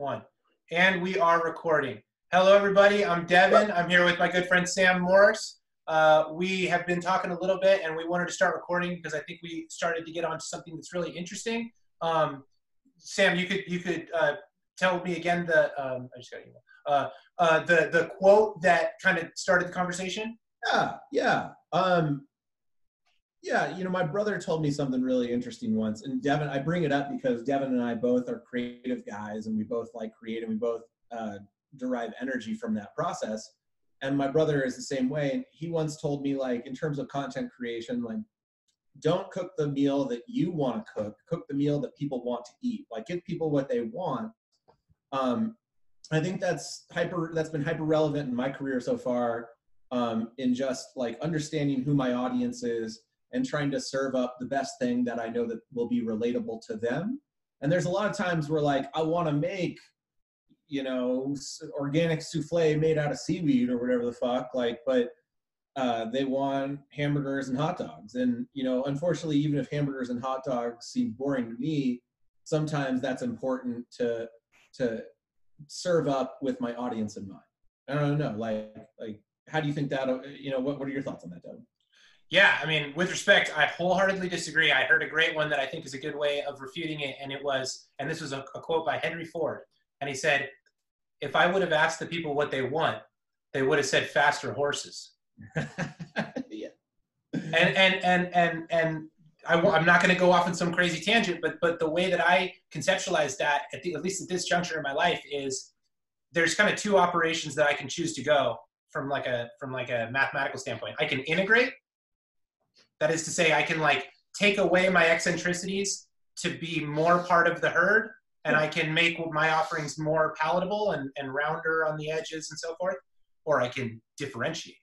one. And we are recording. Hello, everybody. I'm Devin. I'm here with my good friend Sam Morris. Uh, we have been talking a little bit, and we wanted to start recording because I think we started to get onto something that's really interesting. Um, Sam, you could you could uh, tell me again the um, I just got email. Uh, uh, the the quote that kind of started the conversation. Yeah, yeah. Um, yeah, you know, my brother told me something really interesting once, and Devin, I bring it up because Devin and I both are creative guys, and we both like create, and we both uh, derive energy from that process. And my brother is the same way, and he once told me, like, in terms of content creation, like, don't cook the meal that you want to cook. Cook the meal that people want to eat. Like, give people what they want. Um, I think that's hyper. That's been hyper relevant in my career so far. Um, in just like understanding who my audience is and trying to serve up the best thing that I know that will be relatable to them. And there's a lot of times where like I want to make, you know, organic souffle made out of seaweed or whatever the fuck, like, but uh, they want hamburgers and hot dogs. And you know, unfortunately, even if hamburgers and hot dogs seem boring to me, sometimes that's important to to serve up with my audience in mind. I don't know, like like how do you think that? You know, what what are your thoughts on that, Doug? Yeah, I mean, with respect, I wholeheartedly disagree. I heard a great one that I think is a good way of refuting it, and it was, and this was a, a quote by Henry Ford, and he said, "If I would have asked the people what they want, they would have said faster horses." yeah. And and and and and I, am not going to go off on some crazy tangent, but but the way that I conceptualize that, at, the, at least at this juncture in my life, is there's kind of two operations that I can choose to go from like a from like a mathematical standpoint. I can integrate that is to say, I can like take away my eccentricities to be more part of the herd, and I can make my offerings more palatable and, and rounder on the edges and so forth, or I can differentiate.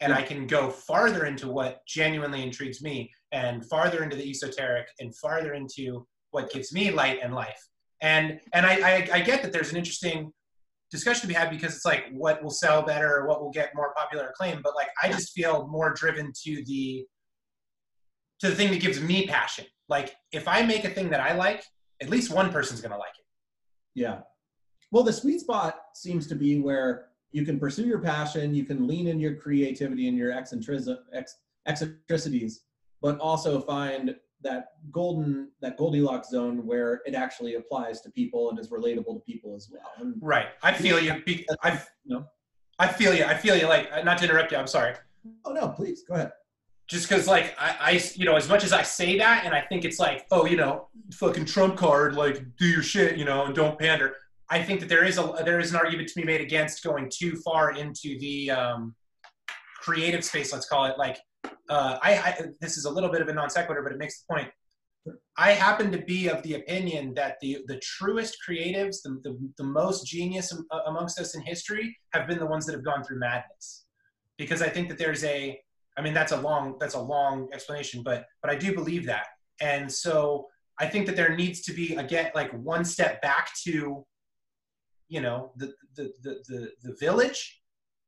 And I can go farther into what genuinely intrigues me and farther into the esoteric and farther into what gives me light and life. And and I, I, I get that there's an interesting discussion to be had because it's like what will sell better or what will get more popular acclaim. But like I just feel more driven to the to the thing that gives me passion. Like if I make a thing that I like, at least one person's gonna like it. Yeah. Well, the sweet spot seems to be where you can pursue your passion, you can lean in your creativity and your eccentricities, but also find that golden that Goldilocks zone where it actually applies to people and is relatable to people as well. And right. I feel you. I you know. I feel you. I feel you. Like uh, not to interrupt you. I'm sorry. Oh no, please go ahead just because like I, I you know as much as i say that and i think it's like oh you know fucking trump card like do your shit you know and don't pander. I think that there is a there is an argument to be made against going too far into the um, creative space let's call it. Like uh, I, I this is a little bit of a non sequitur but it makes the point. I happen to be of the opinion that the, the truest creatives, the, the, the most genius amongst us in history, have been the ones that have gone through madness. Because I think that there's a, I mean, that's a long that's a long explanation, but but I do believe that, and so I think that there needs to be again like one step back to, you know, the the the the, the village,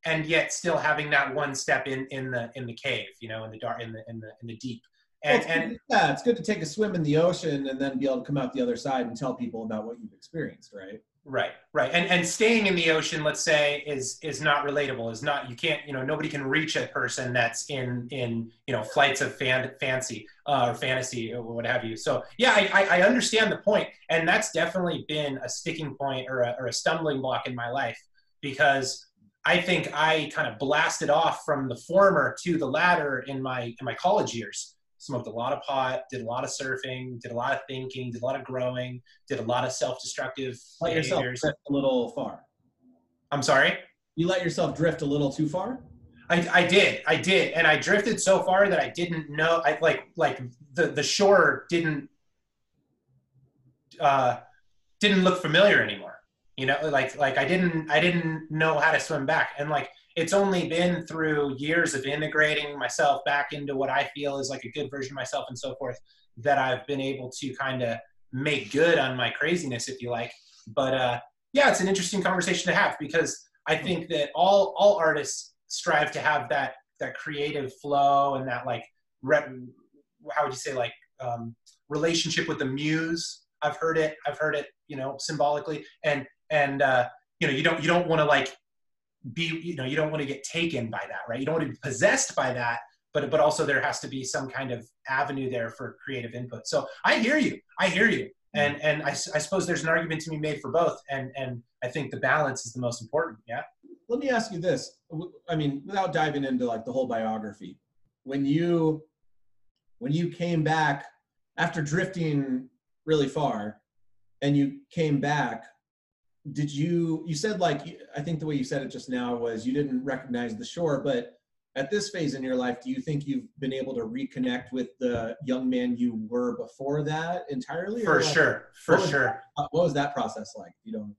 and yet still having that one step in in the in the cave, you know, in the dark in the in the in the deep. And, well, and yeah, it's good to take a swim in the ocean and then be able to come out the other side and tell people about what you've experienced, right? Right, right, and and staying in the ocean, let's say, is is not relatable. Is not you can't you know nobody can reach a person that's in in you know flights of fan, fancy uh, or fantasy or what have you. So yeah, I, I understand the point, and that's definitely been a sticking point or a, or a stumbling block in my life because I think I kind of blasted off from the former to the latter in my in my college years smoked a lot of pot, did a lot of surfing, did a lot of thinking, did a lot of growing, did a lot of self-destructive let yourself drift a little far. I'm sorry. You let yourself drift a little too far. I, I did, I did, and I drifted so far that I didn't know. I like like the the shore didn't uh, didn't look familiar anymore. You know, like like I didn't I didn't know how to swim back, and like it's only been through years of integrating myself back into what I feel is like a good version of myself and so forth that I've been able to kind of make good on my craziness, if you like. But uh, yeah, it's an interesting conversation to have because I think that all all artists strive to have that that creative flow and that like re- how would you say like um, relationship with the muse. I've heard it. I've heard it. You know, symbolically, and and uh, you know, you don't you don't want to like be you know you don't want to get taken by that, right? You don't want to be possessed by that, but but also there has to be some kind of avenue there for creative input. So I hear you. I hear you. Mm. And and I, I suppose there's an argument to be made for both. And and I think the balance is the most important. Yeah. Let me ask you this. I mean, without diving into like the whole biography, when you when you came back after drifting really far and you came back did you you said like i think the way you said it just now was you didn't recognize the shore but at this phase in your life do you think you've been able to reconnect with the young man you were before that entirely? For like, sure for sure. that, what was that process like? You don't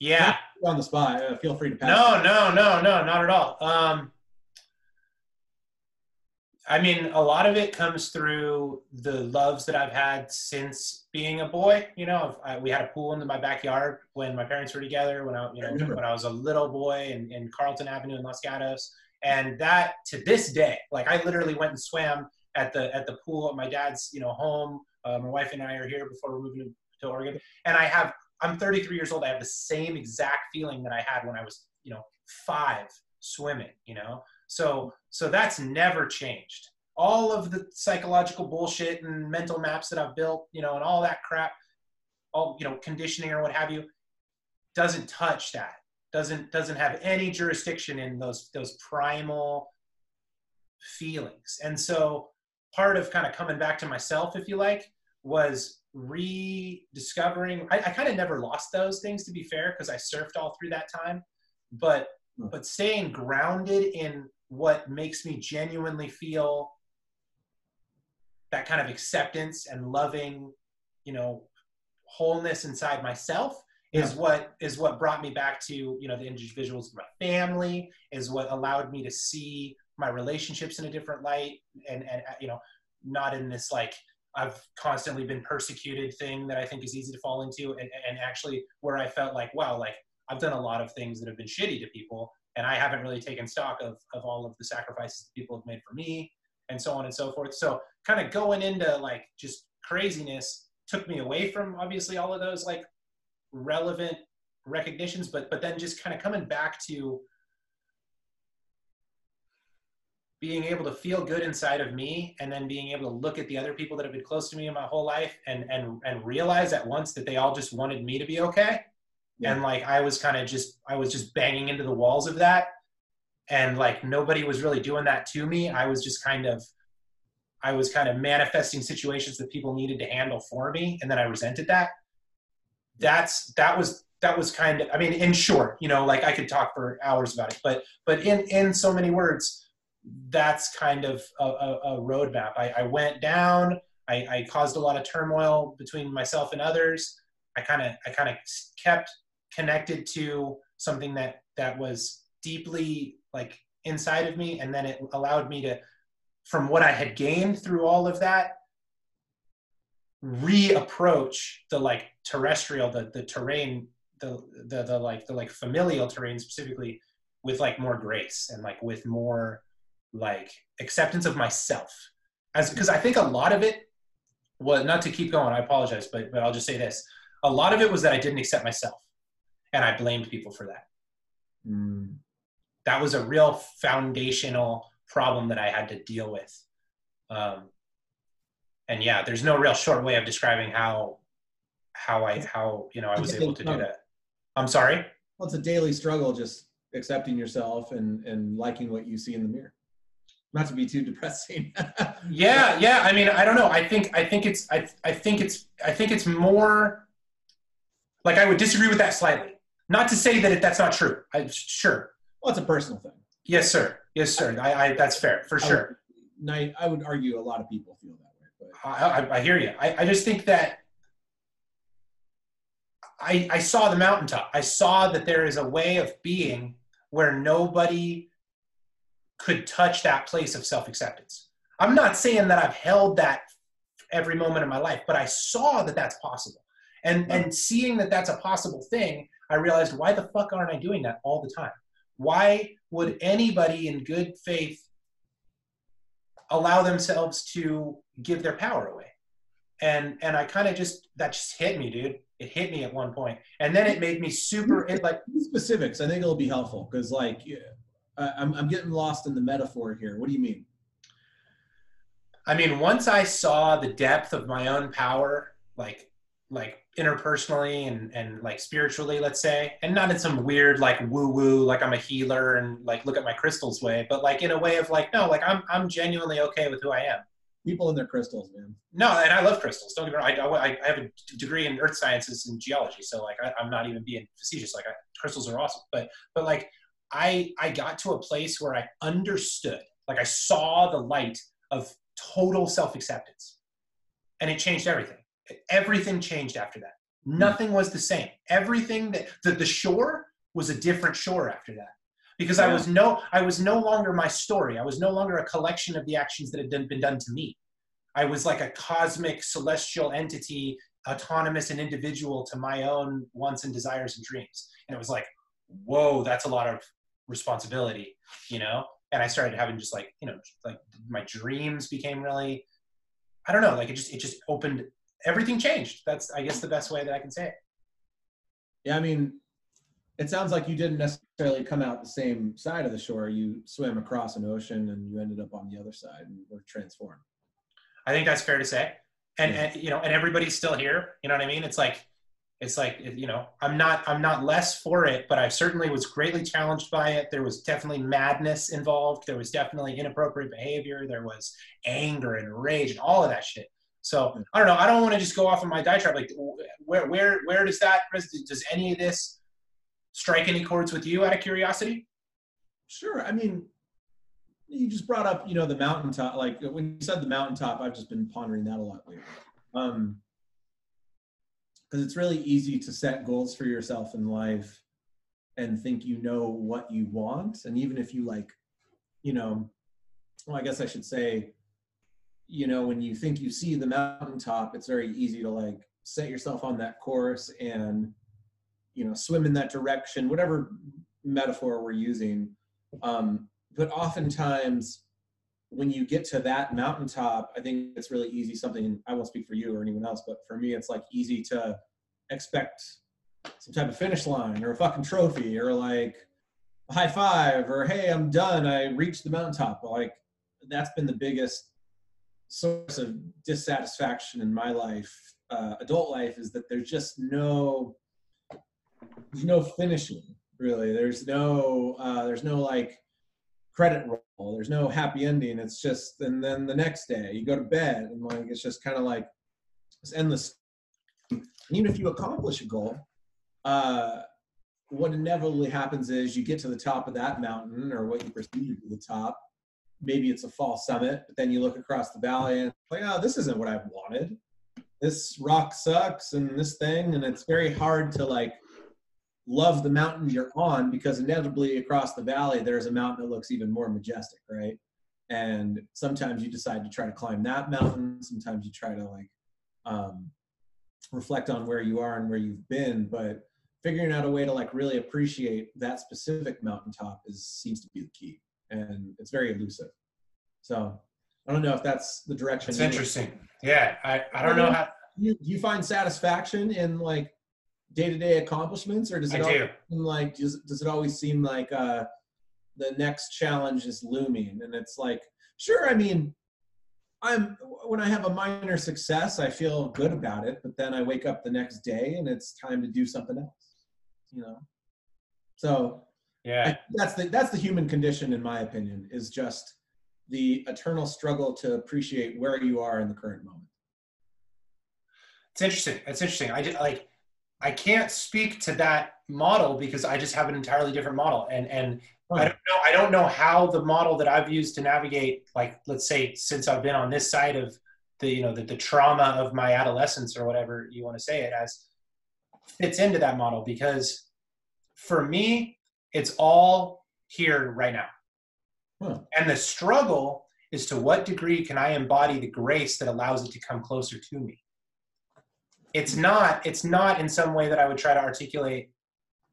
yeah. On the spot uh, feel free to pass. No no no no not at all. Um I mean, a lot of it comes through the loves that I've had since being a boy. You know, I, we had a pool in my backyard when my parents were together. When I, you know, I when I was a little boy in, in Carlton Avenue in Los Gatos, and that to this day, like I literally went and swam at the at the pool at my dad's, you know, home. Uh, my wife and I are here before we're moving to Oregon, and I have. I'm 33 years old. I have the same exact feeling that I had when I was, you know, five swimming. You know, so so that's never changed. All of the psychological bullshit and mental maps that I've built, you know, and all that crap, all you know, conditioning or what have you, doesn't touch that. Doesn't doesn't have any jurisdiction in those those primal feelings. And so part of kind of coming back to myself, if you like, was rediscovering. I, I kind of never lost those things to be fair, because I surfed all through that time. But. Hmm. but staying grounded in what makes me genuinely feel that kind of acceptance and loving, you know, wholeness inside myself is yeah. what is what brought me back to you know the individuals of my family is what allowed me to see my relationships in a different light and and uh, you know not in this like I've constantly been persecuted thing that I think is easy to fall into and, and actually where I felt like wow like I've done a lot of things that have been shitty to people and I haven't really taken stock of, of all of the sacrifices that people have made for me and so on and so forth. So kind of going into like just craziness took me away from obviously all of those like relevant recognitions, but but then just kind of coming back to being able to feel good inside of me and then being able to look at the other people that have been close to me in my whole life and and and realize at once that they all just wanted me to be okay yeah. and like i was kind of just i was just banging into the walls of that. And like nobody was really doing that to me. I was just kind of i was kind of manifesting situations that people needed to handle for me and then i resented that. That's that was that was kind of i mean in short you know like i could talk for hours about it but but in in so many words that's kind of a, a, a roadmap. I, I went down. I, I caused a lot of turmoil between myself and others. I kind of i kind of kept connected to something that that was deeply like inside of me and then it allowed me to from what i had gained through all of that reapproach the like terrestrial the the terrain the the, the like the like familial terrain specifically with like more grace and like with more like acceptance of myself. As because i think a lot of it was not to keep going i apologize but but i'll just say this. A lot of it was that i didn't accept myself and I blamed people for that. Mm. That was a real foundational problem that I had to deal with. Um, and yeah, there's no real short way of describing how how I how you know I was able to do that. I'm sorry. Well, it's a daily struggle, just accepting yourself and and liking what you see in the mirror. Not to be too depressing. yeah, yeah. I mean, I don't know. I think I think it's I I think it's I think it's more like I would disagree with that slightly. Not to say that it, that's not true. I, sure. Well, it's a personal thing. Yes, sir. Yes, sir. I, I that's fair for sure. I would, I would argue a lot of people feel that way. But. I, I, hear you. I, I just think that I, I saw the mountaintop. I saw that there is a way of being where nobody could touch that place of self acceptance. I'm not saying that I've held that every moment of my life, but I saw that that's possible. And, and seeing that that's a possible thing I realized why the fuck aren't I doing that all the time? Why would anybody in good faith allow themselves to give their power away? and and I kind of just that just hit me, dude. It hit me at one point, and then it made me super it, like specifics. I think it'll be helpful because like I'm I'm getting lost in the metaphor here. What do you mean? I mean, once I saw the depth of my own power, like like interpersonally and and like spiritually, let's say, and not in some weird like woo woo like I'm a healer and like look at my crystals way, but like in a way of like no, like I'm I'm genuinely okay with who I am. People in their crystals, man. No, and I love crystals. Don't get me wrong. I, I have a degree in earth sciences and geology, so like I, am not even being facetious. Like I, crystals are awesome, but but like I I got to a place where I understood, like I saw the light of total self acceptance, and it changed everything everything changed after that. Hmm. Nothing was the same. Everything that the, the shore was a different shore after that because yeah. I was no I was no longer my story. I was no longer a collection of the actions that had done, been done to me. I was like a cosmic celestial entity, autonomous and individual to my own wants and desires and dreams. And it was like, whoa, that's a lot of responsibility, you know. And I started having just like you know like my dreams became really I don't know like it just it just opened everything changed. That's I guess the best way that I can say it. Yeah, I mean, it sounds like you didn't necessarily come out the same side of the shore. You swam across an ocean and you ended up on the other side and were transformed. I think that's fair to say. And, yeah. and you know, and everybody's still here. You know what I mean? It's like it's like you know i'm not i'm not less for it but i certainly was greatly challenged by it there was definitely madness involved there was definitely inappropriate behavior there was anger and rage and all of that shit so I don't know. I don't want to just go off on my diatribe. Like, where where where does that does any of this strike any chords with you? Out of curiosity. Sure. I mean, you just brought up you know the mountaintop. Like when you said the mountaintop, I've just been pondering that a lot lately. Um, because it's really easy to set goals for yourself in life and think you know what you want, and even if you like, you know, well, I guess I should say you know, when you think you see the mountaintop, it's very easy to like set yourself on that course and, you know, swim in that direction, whatever metaphor we're using. Um, but oftentimes, when you get to that mountaintop, I think it's really easy. Something I won't speak for you or anyone else, but for me, it's like easy to expect some type of finish line or a fucking trophy or like a high five or hey, I'm done. I reached the mountaintop. Like that's been the biggest source of dissatisfaction in my life, uh, adult life, is that there's just no there's no finishing really. There's no uh, there's no like credit roll. There's no happy ending. It's just and then the next day you go to bed and like it's just kind of like it's endless. And even if you accomplish a goal, uh, what inevitably happens is you get to the top of that mountain or what you perceive to be the top, maybe it's a false summit, but then you look across the valley and like, oh, this isn't what I wanted. This rock sucks and this thing, and it's very hard to like love the mountain you're on because inevitably across the valley there's a mountain that looks even more majestic, right? And sometimes you decide to try to climb that mountain. Sometimes you try to like um, reflect on where you are and where you've been, but figuring out a way to like really appreciate that specific mountaintop is seems to be the key and it's very elusive. So I don't know if that's the direction. It's interesting. Yeah, I, I don't know how. You, you find satisfaction in like day to day accomplishments, or does it always seem like does, does it always seem like uh, the next challenge is looming? And it's like, sure, I mean, I'm when I have a minor success, I feel good about it, but then I wake up the next day and it's time to do something else. You know, so yeah, that's the that's the human condition, in my opinion, is just the eternal struggle to appreciate where you are in the current moment. It's interesting. It's interesting. I just, like I can't speak to that model because I just have an entirely different model, and and I don't know. I don't know how the model that I've used to navigate, like let's say, since I've been on this side of the you know the, the trauma of my adolescence or whatever you want to say it as, fits into that model because for me it's all here right now. Huh. And the struggle is to what degree can I embody the grace that allows it to come closer to me? It's not, it's not in some way that I would try to articulate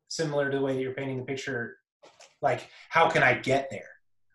similar to the way that you're painting the picture. Like, how can I get there?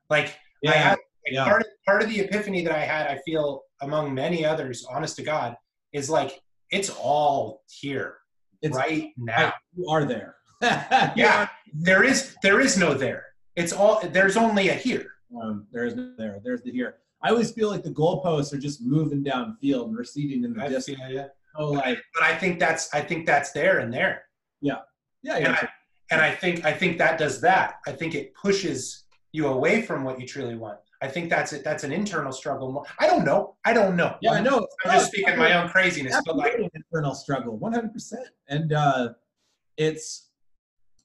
Like, yeah, I yeah. part, of, part of the epiphany that I had, I feel among many others, honest to God, is like it's all here It's right now. you are there. Yeah, there is there is no there. It's all there's only a here. Um, there is no there. There's the here. I always feel like the goalposts are just moving downfield and receding in the I distance. ya. Oh, like But I think that's I think that's there and there. yeah, And yeah. I, and I think I think that does that. I think it pushes you away from what you truly want. I think that's it. That's an internal struggle. I don't know. I don't know. Yeah, I know. I'm just speaking my own craziness, but like, an internal struggle, one hundred percent. And uh, it's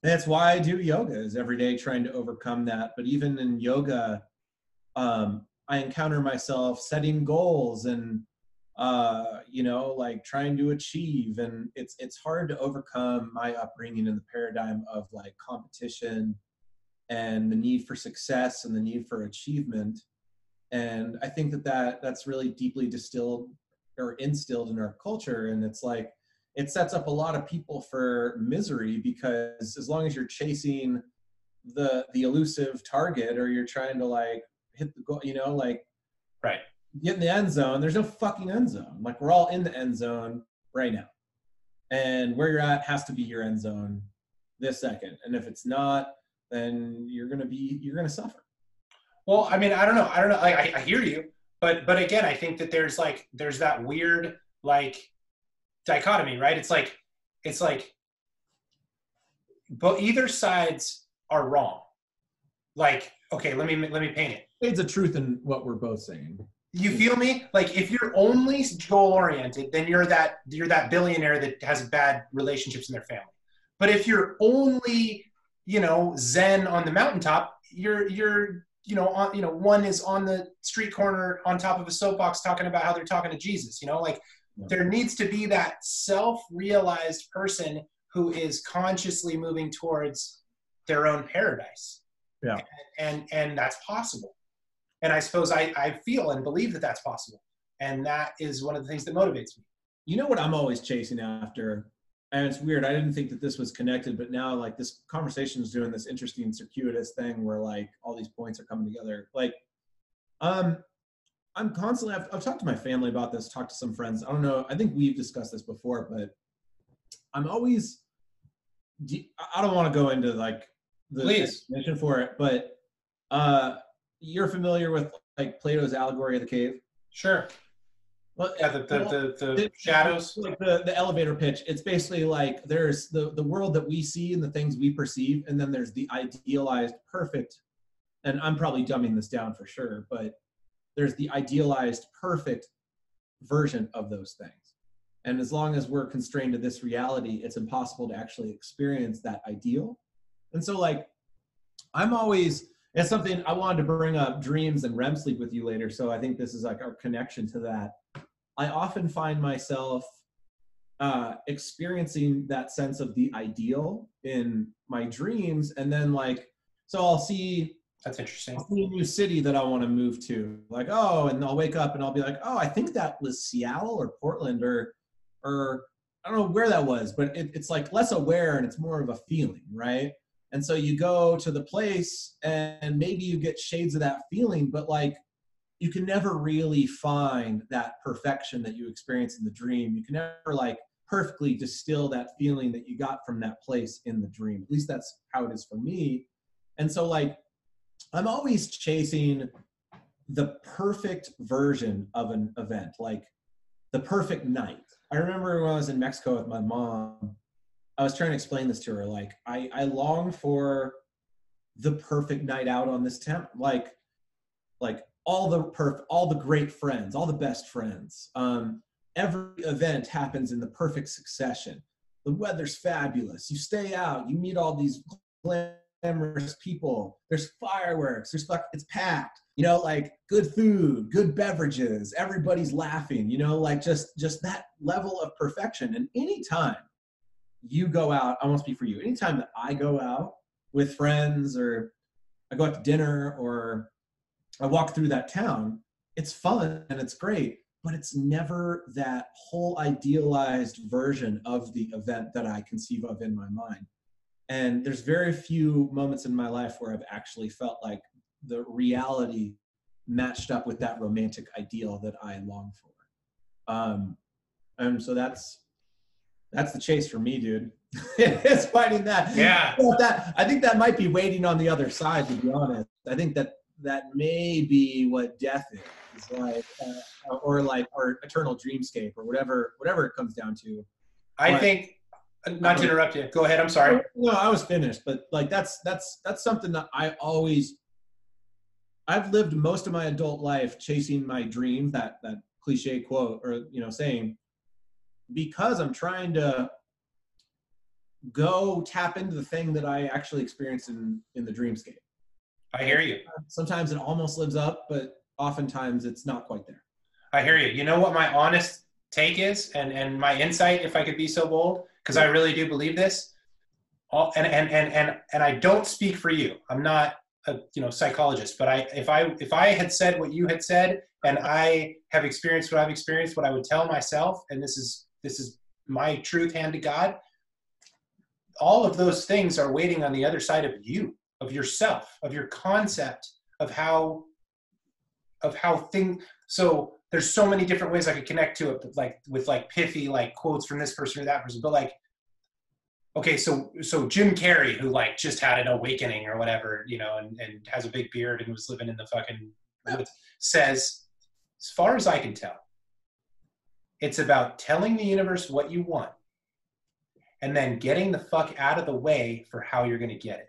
that's why I do yoga is every day trying to overcome that. But even in yoga, um, I encounter myself setting goals and uh, you know, like trying to achieve, and it's it's hard to overcome my upbringing in the paradigm of like competition and the need for success and the need for achievement. And I think that, that that's really deeply distilled or instilled in our culture. And it's like, it sets up a lot of people for misery because as long as you're chasing the the elusive target or you're trying to like hit the goal, you know, like right. get in the end zone, there's no fucking end zone. Like we're all in the end zone right now. And where you're at has to be your end zone this second. And if it's not, then you're gonna be you're gonna suffer. Well, I mean, I don't know. I don't know. I, I- I hear you, but but again, I think that there's like there's that weird like dichotomy, right? It's like it's like, but either sides are wrong. Like, okay, let me let me paint it. It's a truth in what we're both saying. You feel me? Like if you're only goal oriented, then you're that you're that billionaire that has bad relationships in their family. But if you're only, you know, zen on the mountaintop, you're you're you know on you know one is on the street corner on top of a soapbox talking about how they're talking to Jesus. You know, like. There needs to be that self-realized person who is consciously moving towards their own paradise. Yeah. And and that's possible and I suppose I, I feel and believe that that's possible. And that is one of the things that motivates me. You know what I'm always chasing after? And it's weird. I didn't think that this was connected, but now like this conversation is doing this interesting circuitous thing where like all these points are coming together. Like, um, I'm constantly. I've, I've talked to my family about this. Talked to some friends. I don't know. I think we've discussed this before, but I'm always. I don't want to go into like the Please. for it, but uh, you're familiar with like Plato's allegory of the cave. Sure. Well, Yeah, the, the, well, the, the shadows. like the, the elevator pitch it's basically like there's the the world that we see and the things we perceive and then there's the idealized perfect and i'm probably dumbing this down for sure but there's the idealized perfect version of those things. And as long as we're constrained to this reality it's impossible to actually experience that ideal. And so like i'm always it's something i wanted to bring up dreams and rem sleep with you later. So i think this is like our connection to that. I often find myself uh, experiencing that sense of the ideal in my dreams, and then like, so I'll see, That's interesting. A new city that I want to move to, like, oh, and I'll wake up and I'll be like, oh, I think that was Seattle or Portland or, or I don't know where that was, but it, it's like less aware and it's more of a feeling, right? And so you go to the place and maybe you get shades of that feeling, but like you can never really find that perfection that you experience in the dream. You can never like perfectly distill that feeling that you got from that place in the dream. At least that's how it is for me. And so like I'm always chasing the perfect version of an event, like the perfect night. I remember when I was in Mexico with my mom, I was trying to explain this to her. Like I, I long for the perfect night out on this temp, like, like all the perf, all the great friends, all the best friends. Um, every event happens in the perfect succession. The weather's fabulous. You stay out. You meet all these glamorous people. There's fireworks. There's fuck. It's packed. You know, like good food, good beverages. Everybody's laughing. You know, like just just that level of perfection. And anytime you go out, I won't speak for you. Anytime that I go out with friends or I go out to dinner or I walk through that town, it's fun and it's great, but it's never that whole idealized version of the event that I conceive of in my mind. And there's very few moments in my life where I've actually felt like the reality matched up with that romantic ideal that I long for. Um, and so that's that's the chase for me, dude. it's finding that. Yeah. Well, that I think that might be waiting on the other side. To be honest, I think that that may be what death is, is like, uh, or like, our eternal dreamscape, or whatever, whatever it comes down to. I But- think, Uh, not to interrupt you. Go ahead. I'm sorry. Oh, no, I was finished, but like that's that's that's something that I always. I've lived most of my adult life chasing my dream. That that cliche quote, or you know, saying, because I'm trying to go tap into the thing that I actually experienced in in the dreamscape. I hear you. Sometimes it almost lives up, but oftentimes it's not quite there. I hear you. You know what my honest take is, and and my insight, if I could be so bold, because I really do believe this. All, and, and and and and I don't speak for you. I'm not a you know psychologist, but I if I if I had said what you had said, and I have experienced what I've experienced, what I would tell myself, and this is this is my truth, hand to God. All of those things are waiting on the other side of you, of yourself, of your concept of how of how thing so there's so many different ways I could connect to it, like with like pithy like quotes from this person or that person. But like, okay, so so Jim Carrey, who like just had an awakening or whatever, you know, and, and has a big beard and was living in the fucking woods, says, as far as I can tell, it's about telling the universe what you want and then getting the fuck out of the way for how you're gonna get it.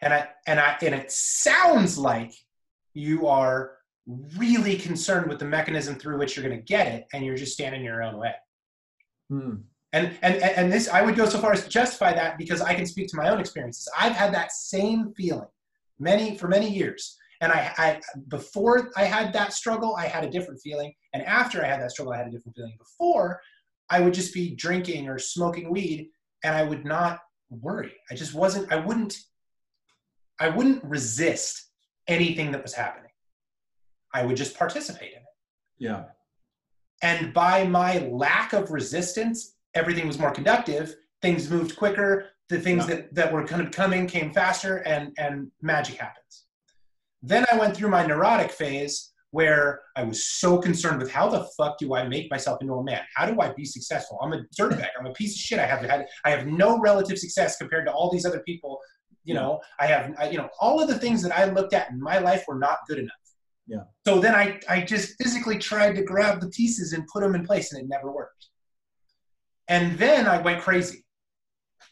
And I and I and it sounds like you are really concerned with the mechanism through which you're going to get it and you're just standing in your own way. Hmm. and, and and this i would go so far as to justify that because i can speak to my own experiences. I've had that same feeling many for many years. And I, I before i had that struggle i had a different feeling. And after i had that struggle i had a different feeling. Before i would just be drinking or smoking weed and i would not worry. I just wasn't i wouldn't i wouldn't resist anything that was happening I would just participate in it. Yeah. And by my lack of resistance, everything was more conductive. Things moved quicker. The things Yeah. that, that were kind of coming came faster, and, and magic happens. Then I went through my neurotic phase where I was so concerned with how the fuck do I make myself into a man? How do I be successful? I'm a dirtbag. I'm a piece of shit. I have had I have no relative success compared to all these other people. You know, I have I, you know all of the things that I looked at in my life were not good enough. Yeah. So then I, I just physically tried to grab the pieces and put them in place, and it never worked. And then I went crazy.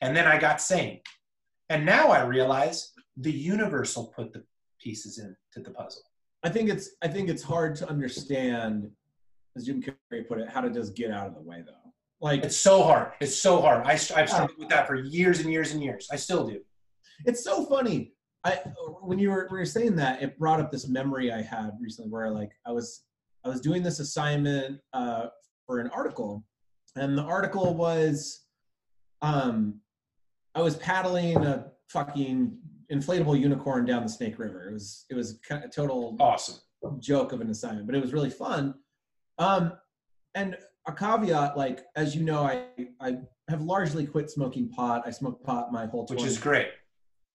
And then I got sane. And now I realize the universe will put the pieces into the puzzle. I think it's I think it's hard to understand, as Jim Carrey put it, how to just get out of the way though. Like It's so hard. It's so hard. I, I've struggled with that for years and years and years. I still do. it's so funny. I when you were when you were saying that, it brought up this memory I had recently where like I was I was doing this assignment uh, for an article, and the article was um I was paddling a fucking inflatable unicorn down the Snake River. It was it was kind of total Awesome. joke of an assignment, but it was really fun. Um, and a caveat, like as you know, I I have largely quit smoking pot. I smoked pot my whole time. Which is great.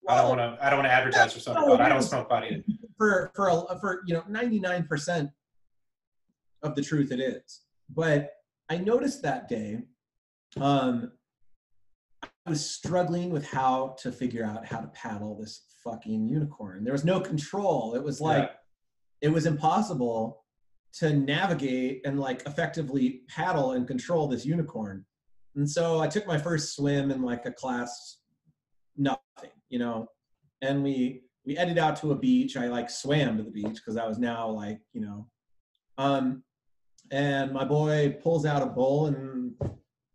I don't want to. I don't want to advertise for something. But I don't smoke pot either. for for a, for you know 99 percent of the truth it is. But I noticed that day, um, I was struggling with how to figure out how to paddle this fucking unicorn. There was no control. It was like it was impossible to navigate and like effectively paddle and control this unicorn. And so I took my first swim in like a class, nothing, you know, and we we headed out to a beach. I like swam to the beach because I was now like, you know, um, and my boy pulls out a bowl and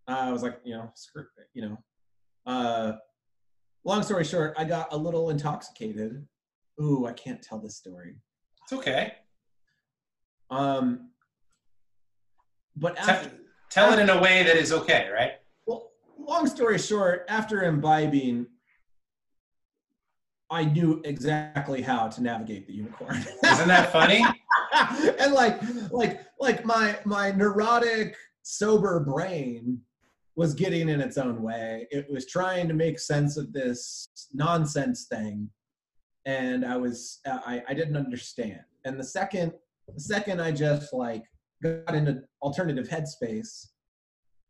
I was like, you know, screw it, you know. Uh, long story short, I got a little intoxicated. Ooh, I can't tell this story. It's okay. Um, but Tell, after, tell it in a way that is okay, right? well, long story short, after imbibing, I knew exactly how to navigate the unicorn. Isn't that funny? and like, like, like my my neurotic sober brain was getting in its own way. It was trying to make sense of this nonsense thing, and I was I I didn't understand. And the second the second I just like got into alternative headspace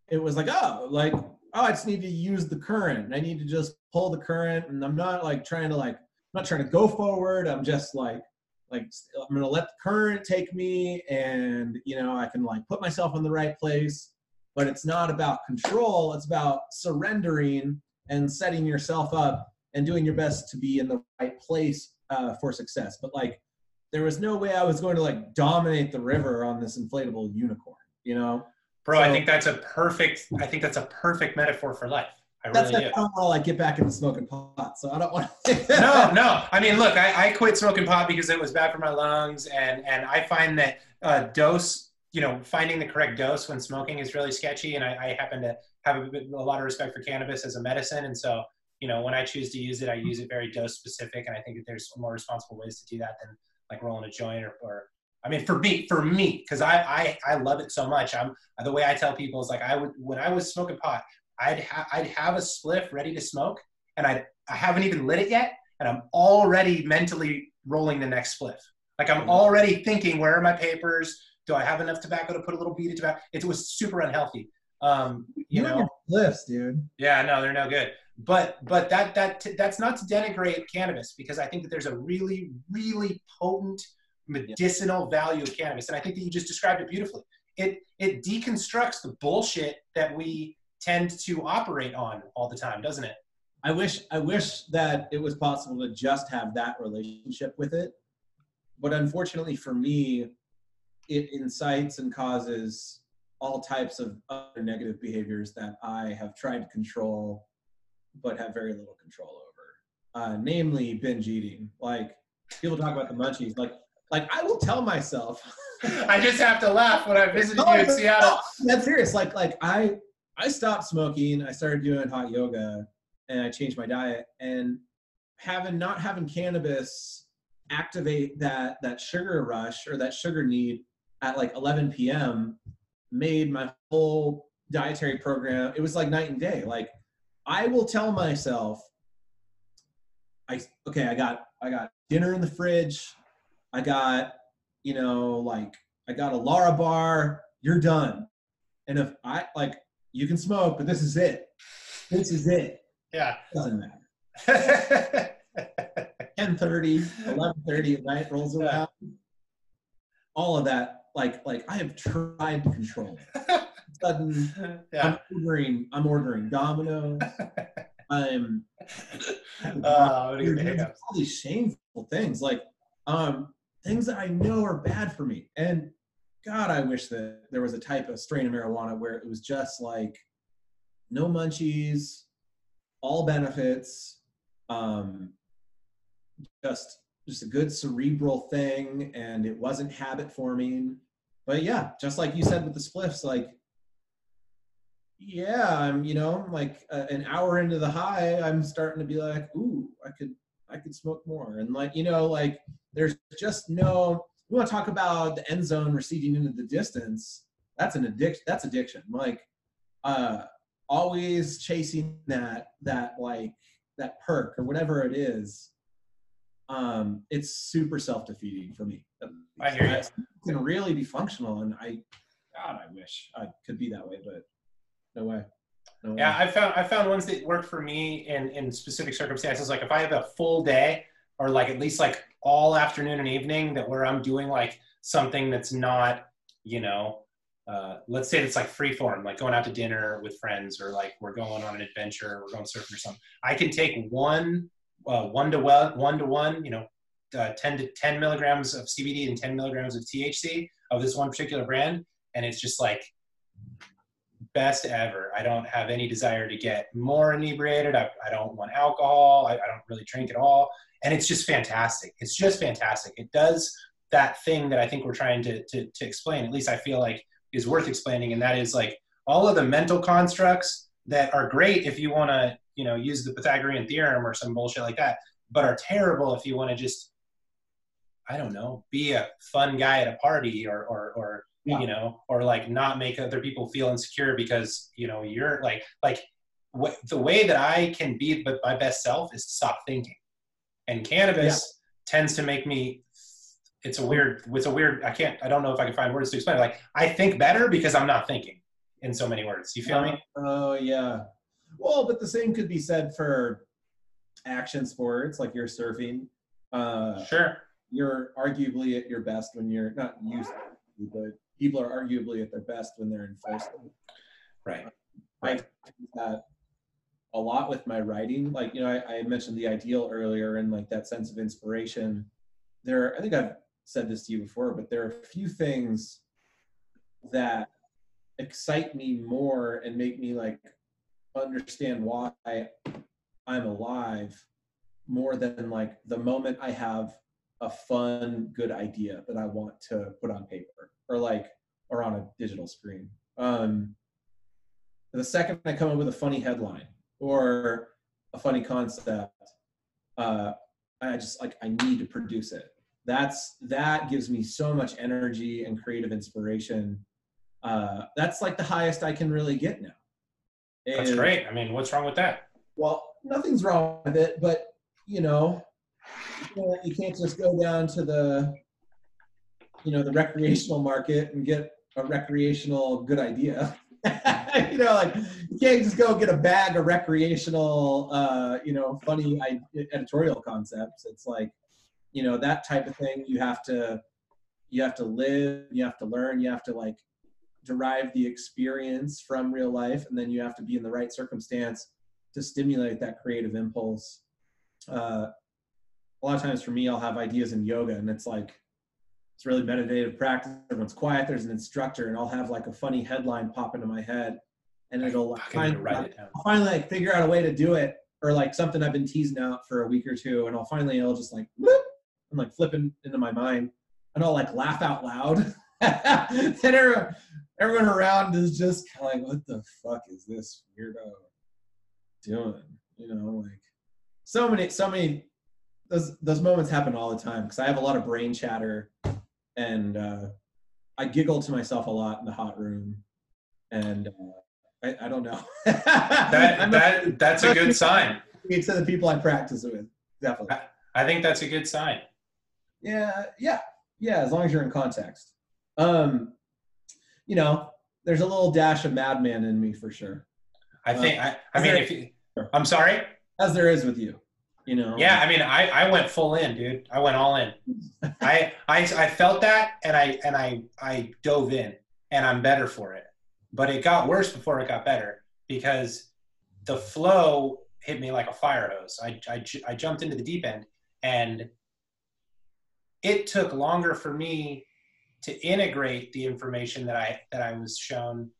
it was like, oh, like, oh, I just need to use the current. I need to just pull the current, and I'm not like trying to like, I'm not trying to go forward. I'm just like, like I'm gonna let the current take me, and you know, I can like put myself in the right place. But it's not about control. It's about surrendering and setting yourself up and doing your best to be in the right place uh, for success. But like, there was no way I was going to like dominate the river on this inflatable unicorn. You know, bro. So, I think that's a perfect. I think that's a perfect metaphor for life. I that's really. I want to like get back into smoking pot, so I don't want. to. no, no. I mean, look, I, I quit smoking pot because it was bad for my lungs, and and I find that uh, dose, you know, finding the correct dose when smoking is really sketchy, and I, I happen to have a, bit, a lot of respect for cannabis as a medicine, and so you know, when I choose to use it, I use it very dose specific, and I think that there's more responsible ways to do that than like rolling a joint or, or I mean, for me, for me, because I, I I love it so much. I'm the way I tell people is like I would when I was smoking pot, I'd ha- I'd have a spliff ready to smoke, and I I haven't even lit it yet, and I'm already mentally rolling the next spliff. Like I'm already thinking, where are my papers? Do I have enough tobacco to put a little bead of tobacco? It was super unhealthy. Um, you, you know, spliffs, dude. Yeah, no, they're no good but but that that that's not to denigrate cannabis because I think that there's a really really potent medicinal value of cannabis, and I think that you just described it beautifully. It it deconstructs the bullshit that we tend to operate on all the time, doesn't it? I wish I wish that it was possible to just have that relationship with it, but unfortunately for me, it incites and causes all types of other negative behaviors that I have tried to control but have very little control over. Uh, namely, binge eating. Like people talk about the munchies. Like, like I will tell myself. I just have to laugh when I visit no, you in Seattle. That's serious. Like, like I, I stopped smoking. I started doing hot yoga, and I changed my diet. And having not having cannabis activate that that sugar rush or that sugar need at like 11 p.m. made my whole dietary program. It was like night and day. Like I will tell myself, I okay, I got I got dinner in the fridge. I got, you know, like I got a Lara bar. you're done. And if I like you can smoke, but this is it. This is it. Yeah. Doesn't matter. 10:30, 11:30 at night rolls around. Yeah. All of that, like, like I have tried to control it. sudden yeah. I'm ordering I'm ordering Domino's. I'm uh, all these shameful things like um things that I know are bad for me. And God, I wish that there was a type of strain of marijuana where it was just like no munchies, all benefits, um, just just a good cerebral thing, and it wasn't habit forming. But yeah, just like you said with the spliffs, like yeah, I'm, you know, like uh, an hour into the high, I'm starting to be like, ooh, I could, I could smoke more. And like, you know, like there's just no, we want to talk about the end zone receding into the distance. That's an addiction. That's addiction. Like, uh, always chasing that, that like that perk or whatever it is. Um, it's super self-defeating for me. I hear you. It can really be functional, and I, God, I wish I could be that way, but no way. No way. Yeah, I found I found ones that work for me in in specific circumstances. Like if I have a full day, or like at least like all afternoon and evening, that where I'm doing like something that's not, you know, uh, let's say it's like free form, like going out to dinner with friends, or like we're going on an adventure, we're going surfing or something. I can take one uh, one to one, one to one, you know, uh, 10 to 10 milligrams of CBD and 10 milligrams of THC of this one particular brand, and it's just like best ever. I don't have any desire to get more inebriated. I, I don't want alcohol. I, I, don't really drink at all. And it's just fantastic. It's just fantastic. It does that thing that I think we're trying to, to, to explain, at least I feel like is worth explaining. And that is like all of the mental constructs that are great if you want to, you know, use the Pythagorean theorem or some bullshit like that, but are terrible if you want to just, I don't know, be a fun guy at a party or, or, or yeah. you know, or like not make other people feel insecure because you know you're like like what the way that I can be my best self is to stop thinking, and cannabis yeah. tends to make me. It's a weird. It's a weird. I can't. I don't know if I can find words to explain. It. Like I think better because I'm not thinking, in so many words. You feel me? Oh yeah. Well, but the same could be said for action sports like you're surfing. Uh, Sure. you're arguably at your best when you're not used to, but people are arguably at their best when they're in first. Right. I do that a lot with my writing. Like, you know, I, I mentioned the ideal earlier and like that sense of inspiration. There, I think I've said this to you before, but there are a few things that excite me more and make me like understand why I'm alive more than like the moment I have a fun, good idea that I want to put on paper or like or on a digital screen. Um, the second I come up with a funny headline or a funny concept, uh, I just like I need to produce it. That's that gives me so much energy and creative inspiration. Uh, that's like the highest I can really get now. That's great. I mean, what's wrong with that? well, nothing's wrong with it, but you know, you can't just go down to the, you know, the recreational market and get a recreational good idea. you know, like you can't just go get a bag of recreational, uh, you know, funny editorial concepts. It's like, you know, that type of thing. You have to, you have to live. You have to learn. You have to like derive the experience from real life, and then you have to be in the right circumstance to stimulate that creative impulse. Uh, a lot of times for me, I'll have ideas in yoga, and it's like it's really meditative practice. Everyone's quiet. There's an instructor, and I'll have like a funny headline pop into my head, and it'll like, write it down. I'll finally like figure out a way to do it, or like something I've been teasing out for a week or two, and I'll finally it'll just like whoop, and like flipping into my mind, and I'll like laugh out loud. and everyone, everyone around is just kind of like, what the fuck is this weirdo doing? You know, like so many, so many. Those those moments happen all the time because I have a lot of brain chatter, and uh, I giggle to myself a lot in the hot room, and uh, I, I don't know. That that that's a good sign. to the people I practice with, definitely. I think that's a good sign. Yeah, yeah, yeah. As long as you're in context. Um, you know, there's a little dash of madman in me for sure, I think. I, I mean, there- if you, I'm sorry. as there is with you. You know. Yeah, I mean, I, I went full in, dude. I went all in. I, I I felt that, and I and I I dove in, and I'm better for it. But it got worse before it got better because the flow hit me like a fire hose. I I, I jumped into the deep end, and it took longer for me to integrate the information that I that I was shown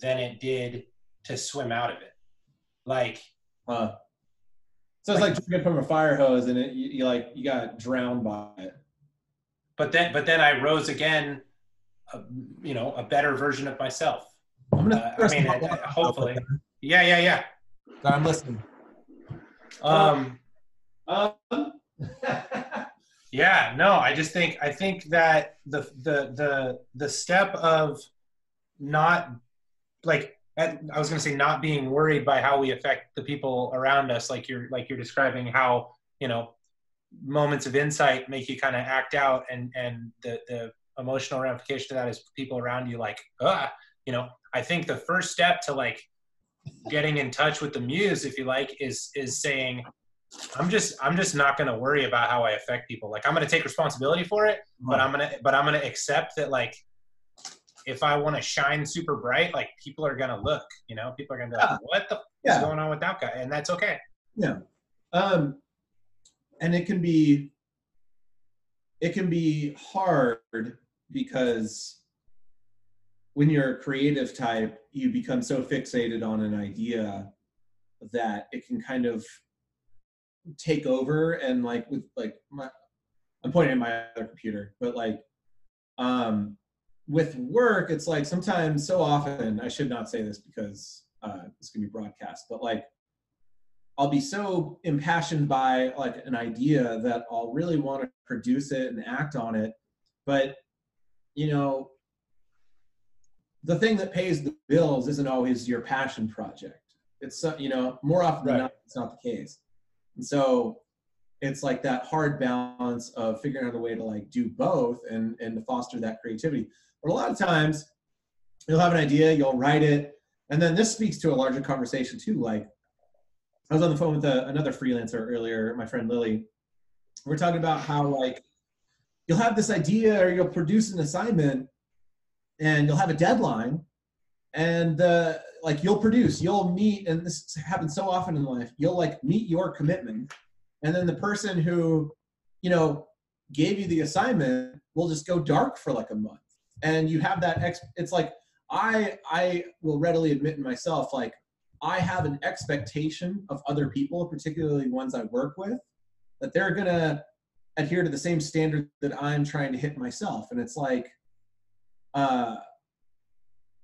than it did to swim out of it. Like Uh, so it's like drinking from a fire hose, and it, you, you like you got drowned by it. but then but then I rose again, uh, you know, a better version of myself. I'm Uh, I mean, I- I- hopefully, yeah, yeah, yeah. I'm listening. Um, Um, yeah, no, I just think I think that the the the the step of not like I I was going to say not being worried by how we affect the people around us, like you're like you're describing how you know moments of insight make you kind of act out, and and the the emotional ramification of that is people around you like ah, you know. I think the first step to like getting in touch with the muse, if you like, is is saying I'm just I'm just not going to worry about how I affect people. Like I'm going to take responsibility for it, but I'm going to but I'm going to accept that like if I want to shine super bright, like people are going to look, you know, people are going to be like, what the f- is going on with that guy? And that's okay. Yeah. Um, and it can be it can be hard because when you're a creative type you become so fixated on an idea that it can kind of take over and like with like my i'm pointing at my other computer but like um with work it's like sometimes so often i should not say this because uh this can be broadcast but like I'll be so impassioned by like an idea that I'll really want to produce it and act on it. But you know, the thing that pays the bills isn't always your passion project. It's uh, you know more often than Right. not it's not the case. And so it's like that hard balance of figuring out a way to like do both and and to foster that creativity. But a lot of times you'll have an idea, you'll write it, and then this speaks to a larger conversation too. Like, I was on the phone with a, another freelancer earlier, my friend Lily. We're talking about how like you'll have this idea or you'll produce an assignment, and you'll have a deadline, and uh, like you'll produce, you'll meet, and this happens so often in life. You'll like meet your commitment, and then the person who, you know, gave you the assignment will just go dark for like a month, and you have that. Ex- it's like I I will readily admit in myself like I have an expectation of other people, particularly ones I work with, that they're gonna adhere to the same standard that I'm trying to hit myself, and it's like, uh,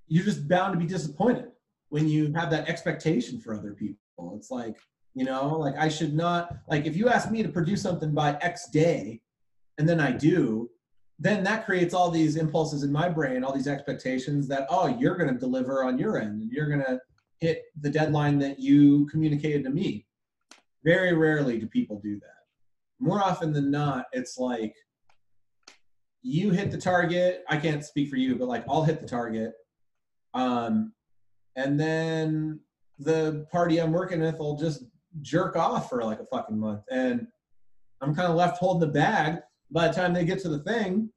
you're just bound to be disappointed when you have that expectation for other people. It's like, you know, like I should not like if you ask me to produce something by X day, and then I do, then that creates all these impulses in my brain, all these expectations that, oh, you're going to deliver on your end and you're going to hit the deadline that you communicated to me. Very rarely do people do that. More often than not, it's like you hit the target. I can't speak for you, but like I'll hit the target. Um, and then the party I'm working with will just jerk off for like a fucking month. And I'm kind of left holding the bag by the time they get to the thing,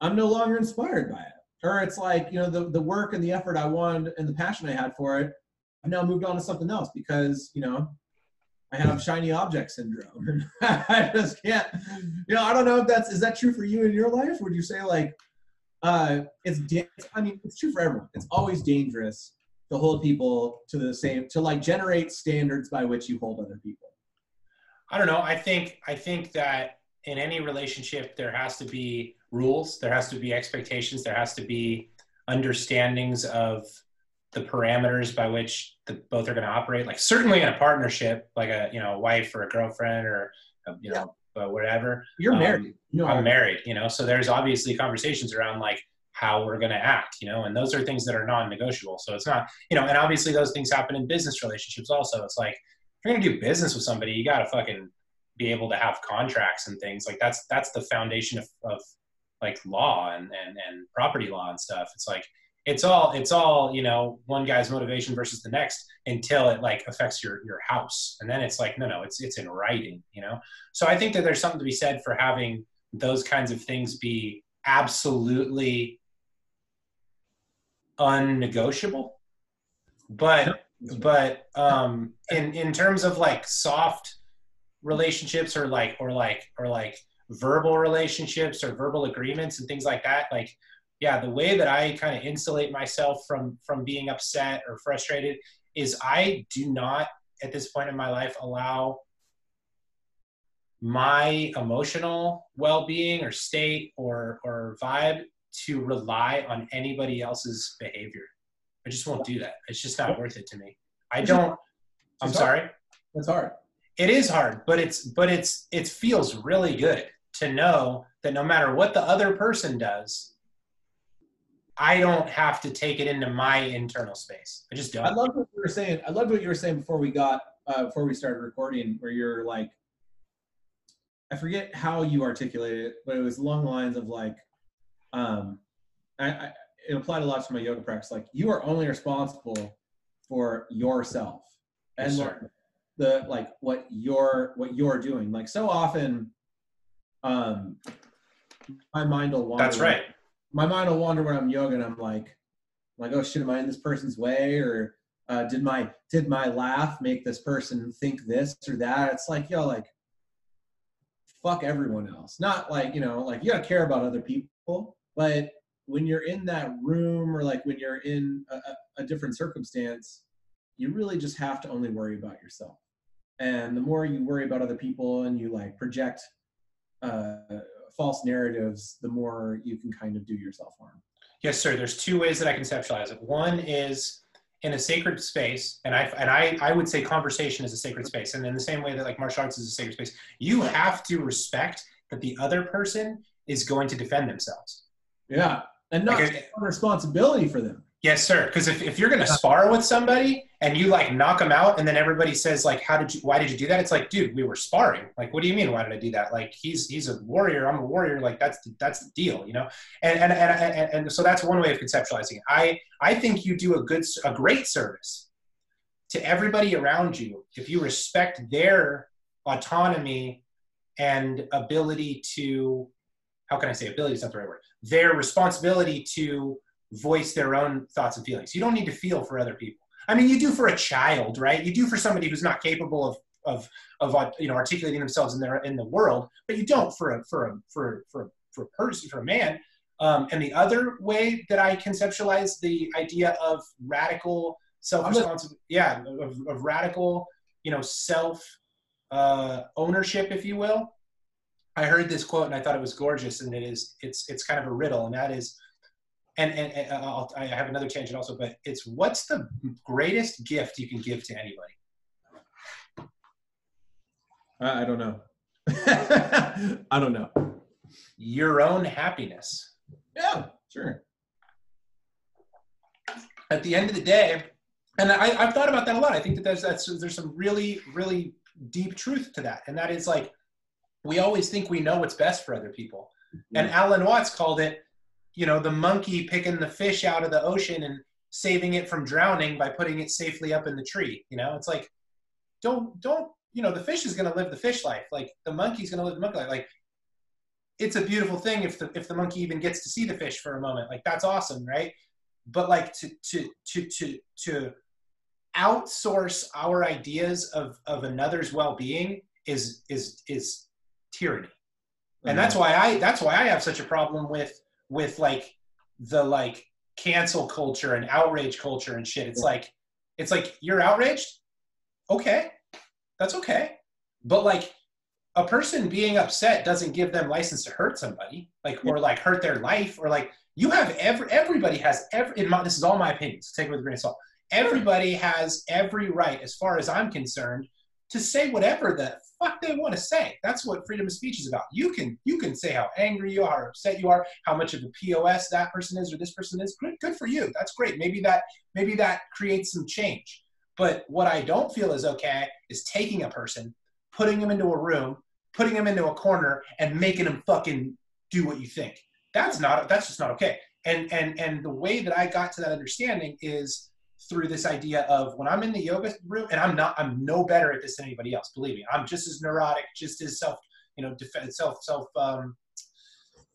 I'm no longer inspired by it. Or it's like, you know, the, the work and the effort I wanted and the passion I had for it, I've now moved on to something else because, you know, I have shiny object syndrome. I just can't, you know, I don't know if that's, is that true for you in your life? Would you say like, uh, it's, I mean, it's true for everyone. It's always dangerous to hold people to the same, to like generate standards by which you hold other people. I don't know. I think, I think that in any relationship, there has to be rules, there has to be expectations, there has to be understandings of the parameters by which the, both are going to operate. Like certainly in a partnership, like a you know a wife or a girlfriend or a, you yeah. know whatever. You're um, married. No, I'm married. You know, so there's obviously conversations around like how we're going to act. You know, and those are things that are non-negotiable. So it's not you know, and obviously those things happen in business relationships also. It's like if you're going to do business with somebody, you got to fucking be able to have contracts and things like that's that's the foundation of, of like law and, and and property law and stuff. It's like it's all it's all you know one guy's motivation versus the next until it like affects your your house. And then it's like no no it's it's in writing you know? So i think that there's something to be said for having those kinds of things be absolutely unnegotiable. But but um in in terms of like soft relationships or like or like or like verbal relationships or verbal agreements and things like that like yeah the way that i kind of insulate myself from from being upset or frustrated is i do not at this point in my life allow my emotional well-being or state or or vibe to rely on anybody else's behavior. I just won't do that. It's just not worth it to me. I don't i'm sorry? That's hard it is hard but it's but it's it feels really good to know that no matter what the other person does i don't have to take it into my internal space. I just don't. I love what you were saying. I loved what you were saying before we got uh, before we started recording where you're like i forget how you articulated it but it was along the lines of like um I, I it applied a lot to my yoga practice. Like you are only responsible for yourself and yes, the like what you're what you're doing. Like so often, um, my mind will wander. That's right. My mind will wander when I'm yoga, and I'm like, I'm like, oh shit, am I in this person's way, or uh, did my did my laugh make this person think this or that? It's like yo, like fuck everyone else. Not like you know, like you gotta care about other people, but when you're in that room or like when you're in a, a different circumstance, you really just have to only worry about yourself and the more you worry about other people and you like project uh, false narratives the more you can kind of do yourself harm. Yes sir. There's two ways that i conceptualize it. One is in a sacred space and i and i i would say conversation is a sacred space. And in the same way that like martial arts is a sacred space you have to respect that the other person is going to defend themselves. Yeah. And not like, responsibility for them Yes, sir. Because if, if you're going to spar with somebody and you like knock them out, and then everybody says like, "How did you? Why did you do that?" It's like, dude, we were sparring. Like, what do you mean? Why did I do that? Like, he's he's a warrior. I'm a warrior. Like, that's the, that's the deal, you know. And and, and and and so that's one way of conceptualizing it. I I think you do a good a great service to everybody around you if you respect their autonomy and ability to how can I say ability is not the right word. Their responsibility to voice their own thoughts and feelings. You don't need to feel for other people. I mean, you do for a child, right? You do for somebody who's not capable of of of uh, you know articulating themselves in their in the world, but you don't for a for a for for for a person for a man. Um, and the other way that I conceptualize the idea of radical self responsibility, yeah, of, of radical, you know, self uh, ownership, if you will. I heard this quote and I thought it was gorgeous, and it is it's it's kind of a riddle, and that is and, and, and I'll, I have another tangent also, but it's what's the greatest gift you can give to anybody? I don't know. I don't know. Your own happiness. Yeah, sure. At the end of the day, and I, have thought about that a lot. I think that there's that's, there's some really really deep truth to that, and that is like we always think we know what's best for other people. Mm-hmm. And Alan Watts called it you know the monkey picking the fish out of the ocean and saving it from drowning by putting it safely up in the tree you know? It's like don't don't you know the fish is going to live the fish life. Like the monkey's going to live the monkey life. Like it's a beautiful thing if the if the monkey even gets to see the fish for a moment. Like that's awesome right? But like to to to to to outsource our ideas of of another's well-being is is is tyranny. And that's mm-hmm. why i that's why i have such a problem with with like the like cancel culture and outrage culture and shit. It's like it's like you're outraged? Okay. That's okay. But like a person being upset doesn't give them license to hurt somebody, like or like hurt their life, or like you have every everybody has every. In my, this is all my opinions. Take it with a grain of salt. Everybody has every right, as far as I'm concerned, to say whatever the fuck they want to say. That's what freedom of speech is about. You can you can say how angry you are, upset you are, how much of a POS that person is or this person is. Good, good for you. That's great. Maybe that maybe that creates some change. But what I don't feel is okay is taking a person, putting them into a room, putting them into a corner, and making them fucking do what you think. That's not that's just not okay. And and and the way that I got to that understanding is through this idea of when I'm in the yoga room, and I'm not, I'm no better at this than anybody else. Believe me, I'm just as neurotic, just as self, you know, defense, self, self, um,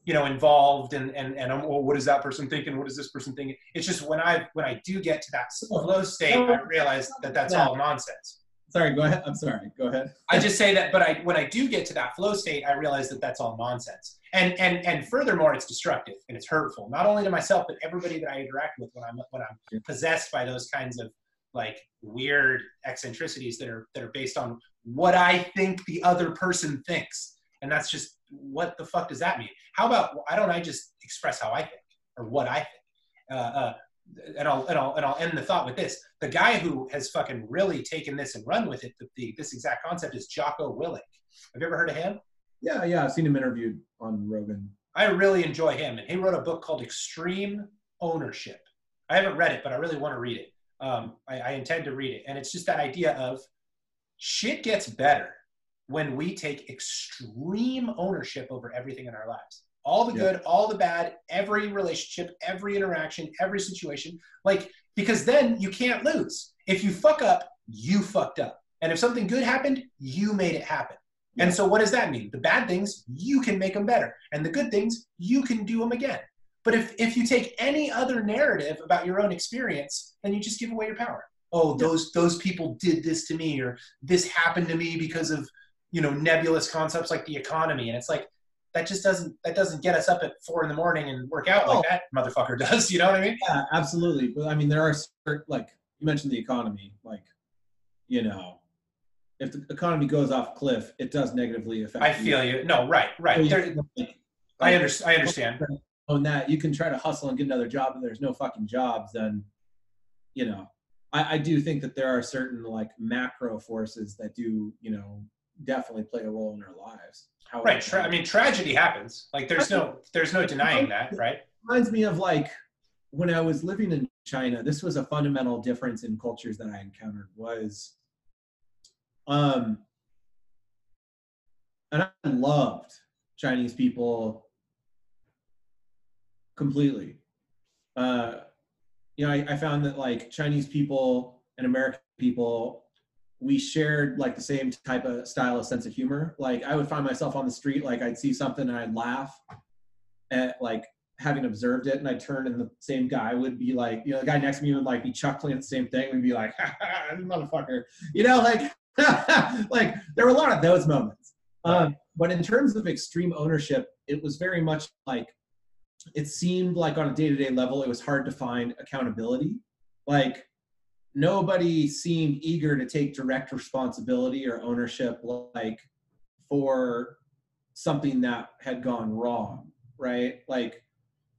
you know, involved, and and and I'm, well, what is that person thinking? What is this person thinking? It's just when I when I do get to that flow state, I realize that that's all nonsense. Sorry, go ahead. I'm sorry. Go ahead. I just say that, but I when I do get to that flow state, I realize that that's all nonsense. And and and furthermore, it's destructive and it's hurtful, not only to myself but everybody that I interact with when I'm when I'm possessed by those kinds of like weird eccentricities that are that are based on what I think the other person thinks. And that's just what the fuck does that mean? How about why don't I just express how I think or what I think? Uh, uh, and I'll, and I'll and I'll end the thought with this: the guy who has fucking really taken this and run with it, the, the this exact concept is Jocko Willink. Have you ever heard of him? Yeah, yeah, I've seen him interviewed on Rogan. I really enjoy him, and he wrote a book called Extreme Ownership. I haven't read it, but I really want to read it. Um, I, I intend to read it, and it's just that idea of shit gets better when we take extreme ownership over everything in our lives all the good, all the bad, every relationship, every interaction, every situation. Like, because then you can't lose. If you fuck up, you fucked up. And if something good happened, you made it happen. Yeah. And so, what does that mean? The bad things, you can make them better. And the good things, you can do them again. But if, if you take any other narrative about your own experience, then you just give away your power. Oh, those those people did this to me, or this happened to me because of you know nebulous concepts like the economy. And it's like, that just doesn't that doesn't get us up at four in the morning and work out oh. like that motherfucker does. You know what I mean? Yeah, absolutely. But I mean, there are certain, like you mentioned the economy, like you know, if the economy goes off cliff, it does negatively affect. I feel you. No, right, right. So there, like, I, under, I understand. On that, you can try to hustle and get another job, and there's no fucking jobs. Then, you know, I, I do think that there are certain like macro forces that do, you know, definitely play a role in our lives right. Tra- I mean, tragedy happens. Like, there's no, there's no denying that, right? Reminds me of like when I was living in China, this was a fundamental difference in cultures that I encountered was um and I loved Chinese people completely. Uh you know, I, I found that like Chinese people and American people, we shared like the same type of style of sense of humor. Like I would find myself on the street, like I'd see something and I'd laugh at like having observed it and I'd turn and the same guy would be like, you know, the guy next to me would like be chuckling at the same thing and be like, "Ha ha, motherfucker, you know, like, like there were a lot of those moments. Um, but in terms of extreme ownership, it was very much like, it seemed like on a day-to-day level, it was hard to find accountability. Like nobody seemed eager to take direct responsibility or ownership like for something that had gone wrong, right? Like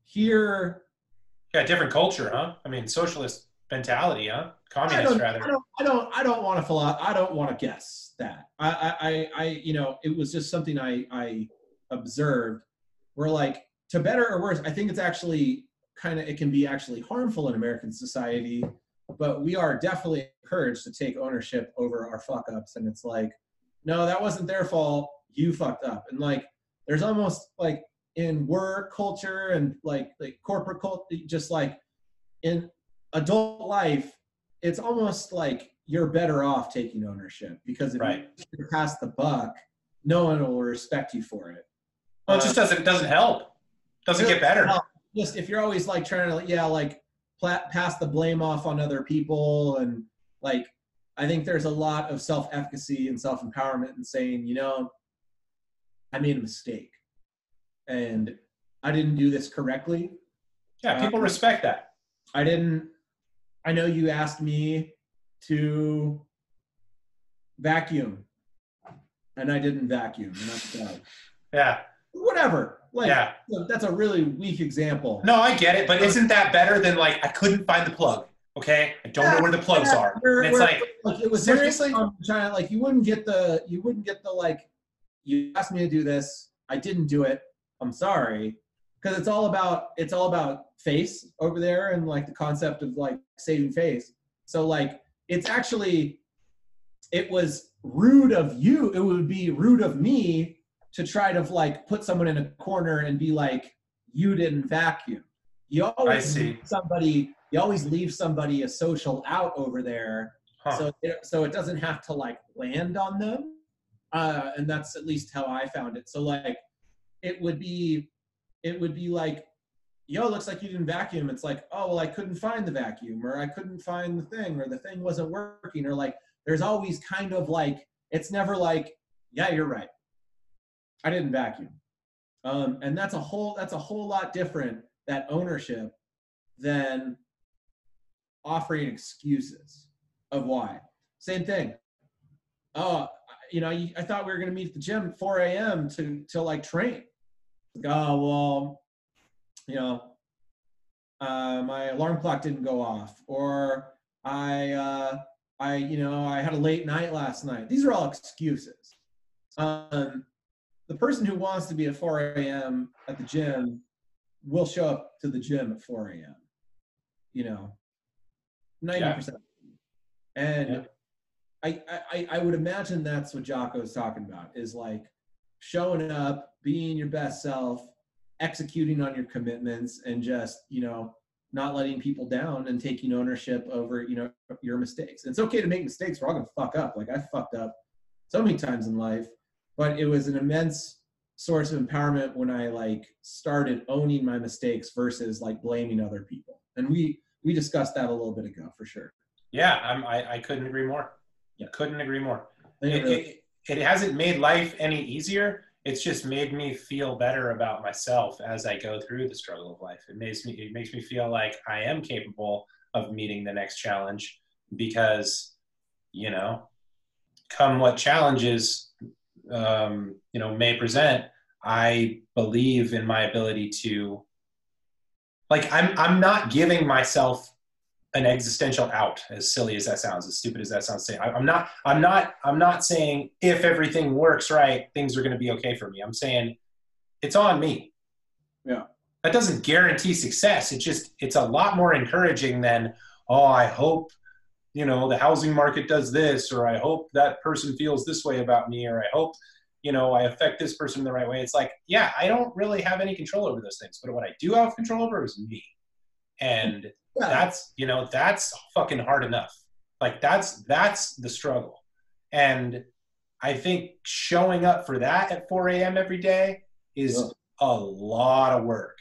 here yeah different culture huh? I mean socialist mentality huh? Communist I rather. I don't, I don't i don't want to follow i don't want to guess that. I, I i you know it was just something i i observed. Where like to better or worse i think it's actually kind of it can be actually harmful in american society but we are definitely encouraged to take ownership over our fuck ups and it's like no that wasn't their fault you fucked up and like there's almost like in work culture and like like corporate culture, just like in adult life, it's almost like you're better off taking ownership because if right. you pass the buck, no one will respect you for it. Well, it just uh, doesn't it doesn't help. Doesn't get better. Just if you're always like trying to yeah like pass the blame off on other people and like I think there's a lot of self efficacy and self empowerment and saying you know I made a mistake and I didn't do this correctly. Yeah, people um, respect that. I didn't. I know you asked me to vacuum, and I didn't vacuum, and. Yeah. Whatever. Like, yeah. That's a really weak example. No, I get it, but isn't that better than like I couldn't find the plug? Okay, I don't yeah, know where the plugs yeah, are. Where, it's like, like it was seriously trying to like you wouldn't get the you wouldn't get the like you asked me to do this, I didn't do it. I'm sorry, because it's all about it's all about face over there and like the concept of like saving face. So like it's actually it was rude of you. It would be rude of me to try to like put someone in a corner and be like, you didn't vacuum. You always leave somebody. You always leave somebody a social out over there, huh. so it, so it doesn't have to like land on them. Uh, and that's at least how I found it. So like it would be it would be like yo looks like you didn't vacuum it's like oh well i couldn't find the vacuum or i couldn't find the thing or the thing wasn't working or like there's always kind of like it's never like yeah you're right i didn't vacuum um, and that's a whole that's a whole lot different that ownership than offering excuses of why same thing oh you know i thought we were going to meet at the gym at 4 a.m to to like train oh well, you know, uh, my alarm clock didn't go off, or I, uh, I, you know, I had a late night last night. These are all excuses. Um, the person who wants to be at 4 a.m. at the gym will show up to the gym at 4 a.m. You know, 90%. Yeah. And yeah. I, I, I would imagine that's what Jocko is talking about is like showing up, being your best self, executing on your commitments, and just, you know, not letting people down and taking ownership over, you know, your mistakes. It's okay to make mistakes. We're all gonna fuck up. Like I fucked up so many times in life, but it was an immense source of empowerment when I like started owning my mistakes versus like blaming other people. And we we discussed that a little bit ago for sure. Yeah, I'm, I I couldn't agree more. Yeah, couldn't agree more. It, it, it hasn't made life any easier. It's just made me feel better about myself as I go through the struggle of life. It makes me it makes me feel like I am capable of meeting the next challenge because, you know, come what challenges um, you know may present, I believe in my ability to like I'm I'm not giving myself an existential out as silly as that sounds as stupid as that sounds say. I, am not i'm not i'm not saying if everything works right things are going to be okay for me. I'm saying it's on me. Yeah. That doesn't guarantee success. It just it's a lot more encouraging than oh I hope you know the housing market does this or I hope that person feels this way about me or I hope you know I affect this person the right way. It's like yeah I don't really have any control over those things, but what I do have control over is me, and yeah. that's you know that's fucking hard enough. Like that's that's the struggle, and I think showing up for that at 4 a.m. every day is yeah. a lot of work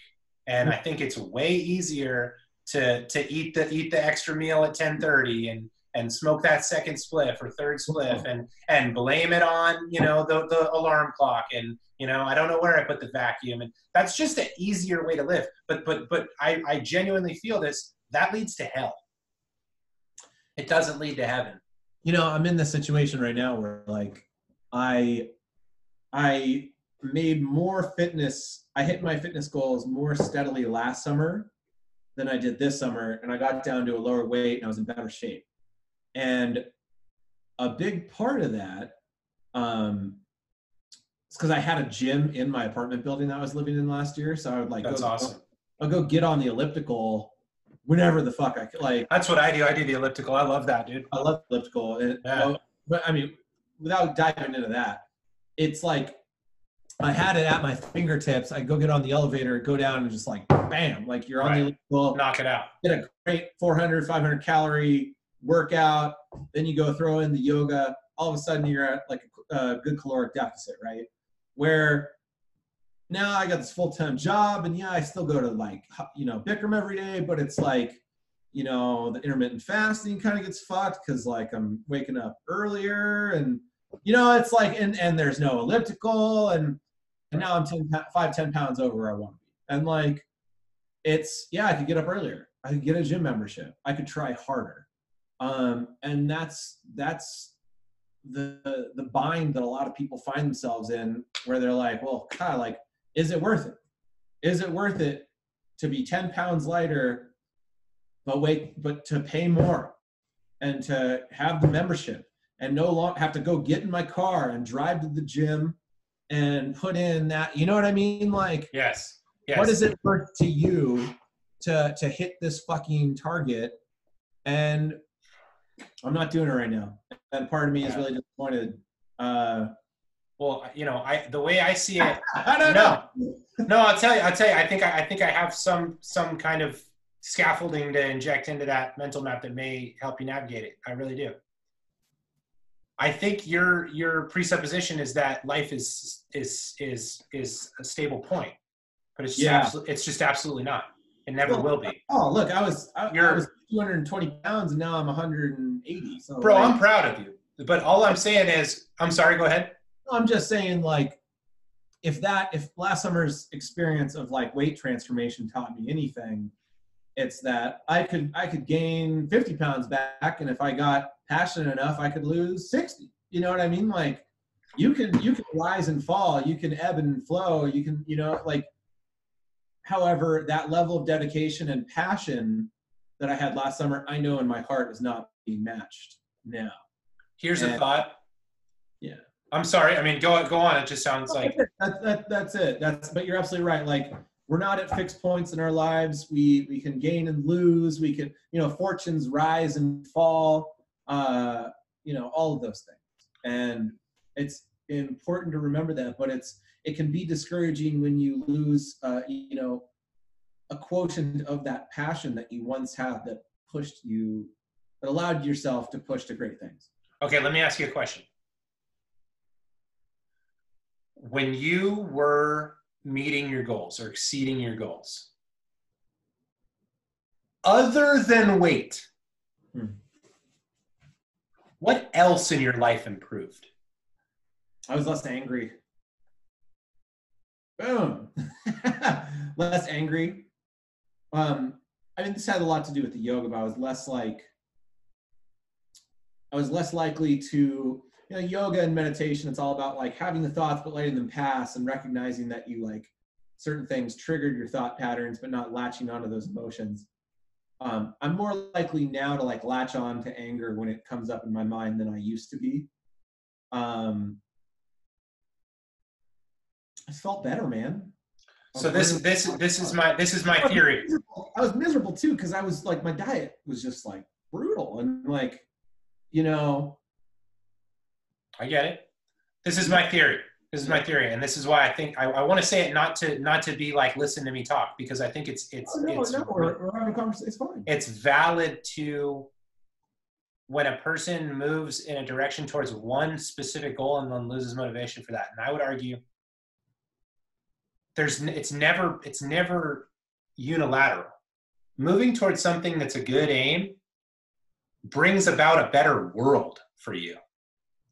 and I think it's way easier to to eat the eat the extra meal at 10:30 and and smoke that second spliff or third spliff mm-hmm. and and blame it on you know the the alarm clock and you know I don't know where I put the vacuum and that's just an easier way to live. But but but I I genuinely feel this that leads to hell. It doesn't lead to heaven. You know, I'm in this situation right now where like I I made more fitness. I hit my fitness goals more steadily last summer than I did this summer, and I got down to a lower weight and I was in better shape. And a big part of that um, is because I had a gym in my apartment building that I was living in last year. So I would like, that's go, awesome. I'll go get on the elliptical whenever the fuck I could. Like, that's what I do. I do the elliptical. I love that, dude. I love the elliptical. And, yeah. Well, but I mean, without diving into that, it's like I had it at my fingertips. I go get on the elevator, go down, and just like bam, like you're on right. the well, knock it out. Get a great 400, 500 calorie workout. Then you go throw in the yoga. All of a sudden, you're at like a, a uh, good caloric deficit, right? Where now I got this full time job, and yeah, I still go to like you know Bikram every day, but it's like you know the intermittent fasting kind of gets fucked because like I'm waking up earlier and you know it's like and and there's no elliptical and and now I'm 10, 5, 10 pounds over where I want to be. And like, it's, yeah, I could get up earlier. I could get a gym membership. I could try harder. Um, and that's, that's the, the bind that a lot of people find themselves in where they're like, well, God, like, is it worth it? Is it worth it to be 10 pounds lighter, but wait, but to pay more and to have the membership and no longer have to go get in my car and drive to the gym and put in that you know what i mean? Like yes, yes. what is it worth to you to to hit this fucking target? And i'm not doing it right now. And part of me yeah. is really disappointed. Uh well you know i the way i see it i don't no, know. No i'll tell you i'll tell you i think I, I think i have some some kind of scaffolding to inject into that mental map that may help you navigate it. I really do I think your your presupposition is that life is is is is a stable point, but it's just yeah. It's just absolutely not. It never well, will be. Oh, look, I was I, I, was 220 pounds and now I'm 180. So bro, like, I'm proud of you. But all I'm saying is, I'm sorry. Go ahead. I'm just saying, like, if that if last summer's experience of like weight transformation taught me anything, it's that I could I could gain 50 pounds back, and if I got passionate enough, I could lose 60. You know what I mean? Like you can you can rise and fall, you can ebb and flow, you can, you know, like however, that level of dedication and passion that I had last summer, I know in my heart is not being matched now. Here's and, a thought. Yeah. I'm sorry. I mean, go go on. It just sounds like that's, that, that's it. That's but you're absolutely right. Like we're not at fixed points in our lives. We we can gain and lose. We can you know fortunes rise and fall uh, you know, all of those things. And it's important to remember that, but it's it can be discouraging when you lose, uh, you know, a quotient of that passion that you once had that pushed you, that allowed yourself to push to great things. Okay, let me ask you a question. When you were meeting your goals or exceeding your goals, other than weight, hmm. What else in your life improved? I was less angry. Boom. less angry. Um, I mean, this had a lot to do with the yoga, but I was less like, I was less likely to, you know, yoga and meditation, it's all about like having the thoughts, but letting them pass and recognizing that you like certain things triggered your thought patterns, but not latching onto those emotions um, I'm more likely now to like latch on to anger when it comes up in my mind than I used to be. Um, I felt better, man. So this this this is my this is my theory. I was miserable too because I was like my diet was just like brutal and like, you know. I get it. This is my theory. This is my theory, and this is why I think I, I want to say it not to not to be like listen to me talk because I think it's it's Oh, no, it's no, we're, we're having a conversation. It's fine. it's valid to when a person moves in a direction towards one specific goal and then loses motivation for that. And I would argue there's it's never it's never unilateral. Moving towards something that's a good aim brings about a better world for you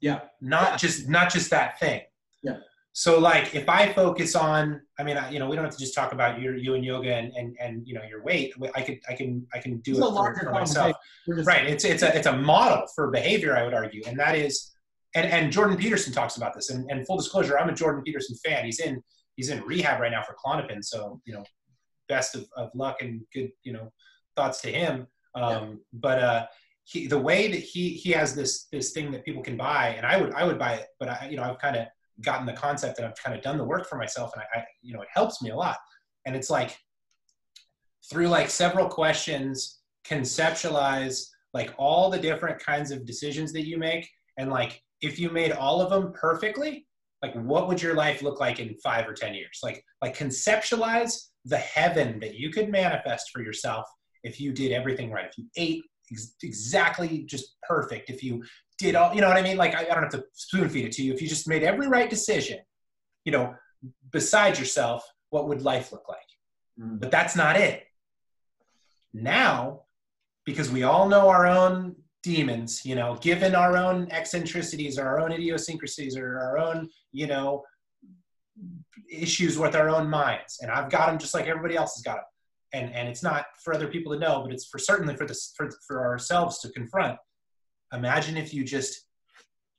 Yeah. not Yeah. just not just that thing. Yeah. So like if I focus on, I mean, I, you know, we don't have to just talk about your you and yoga and and and you know your weight. I could I can I can do It's it a for, for myself. Right. It's it's a it's a model for behavior, I would argue, and that is, and and Jordan Peterson talks about this. And, and full disclosure, I'm a Jordan Peterson fan. He's in he's in rehab right now for Klonopin. So you know, best of, of luck and good you know thoughts to him. Um, But uh, he the way that he he has this this thing that people can buy, and I would I would buy it, but I you know I've kind of gotten the concept and I've kind of done the work for myself, and I, I you know it helps me a lot. And it's like through like several questions, conceptualize like all the different kinds of decisions that you make, and like if you made all of them perfectly, like what would your life look like in five or ten years? Like like conceptualize the heaven that you could manifest for yourself if you did everything right. If you ate ex- exactly just perfect. If you did all, you know what I mean? Like I, I don't have to spoon feed it to you. If you just made every right decision, you know, beside yourself, what would life look like? Mm. But that's not it. Now, because we all know our own demons, you know, given our own eccentricities or our own idiosyncrasies or our own, you know, issues with our own minds. And I've got them just like everybody else has got them. And, and it's not for other people to know, but it's for certainly for this for, for ourselves to confront. Imagine if you just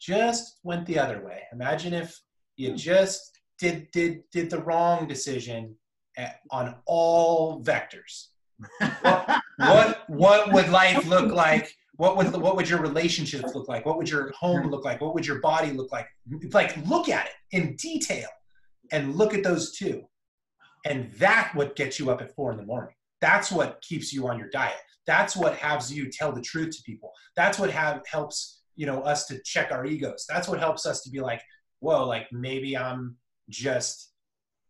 just went the other way. Imagine if you hmm. just did did did the wrong decision at, on all vectors. What what would life look like? What would what would your relationships look like? What would your home look like? What would your body look like? Like look at it in detail and look at those two and that what gets you up at four in the morning. That's what keeps you on your diet. That's what has you tell the truth to people. That's what have helps you know us to check our egos. That's what helps us to be like whoa like maybe i'm just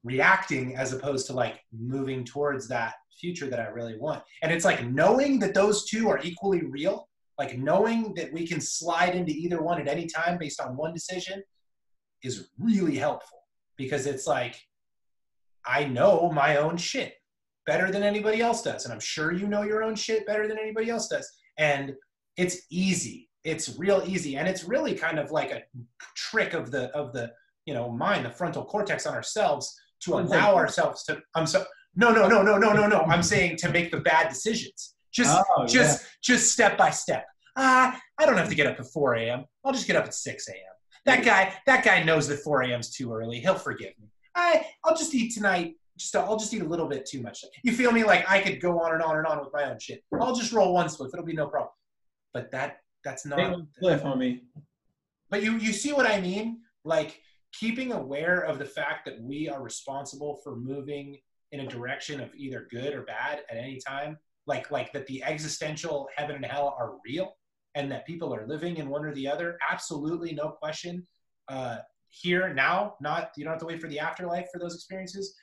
reacting as opposed to like moving towards that future that I really want. And it's like knowing that those two are equally real, like knowing that we can slide into either one at any time based on one decision is really helpful because it's like I know my own shit better than anybody else does. And I'm sure you know your own shit better than anybody else does. And it's easy. It's real easy. And it's really kind of like a trick of the of the you know mind, the frontal cortex on ourselves to allow ourselves to I'm so no no no no no no no i'm saying to make the bad decisions just Oh, just just step by step ah i don't have to get up at 4 a.m i'll just get up at 6 a.m that guy that guy knows that 4 a.m is too early he'll forgive me i i'll just eat tonight just i'll just eat a little bit too much you feel me like i could go on and on and on with my own shit i'll just roll one spliff it'll be no problem but that that's not Cliff, homie. but you you see what I mean? Like keeping aware of the fact that we are responsible for moving in a direction of either good or bad at any time. Like like that the existential heaven and hell are real and that people are living in one or the other. Absolutely no question. Uh, here now, not you don't have to wait for the afterlife for those experiences.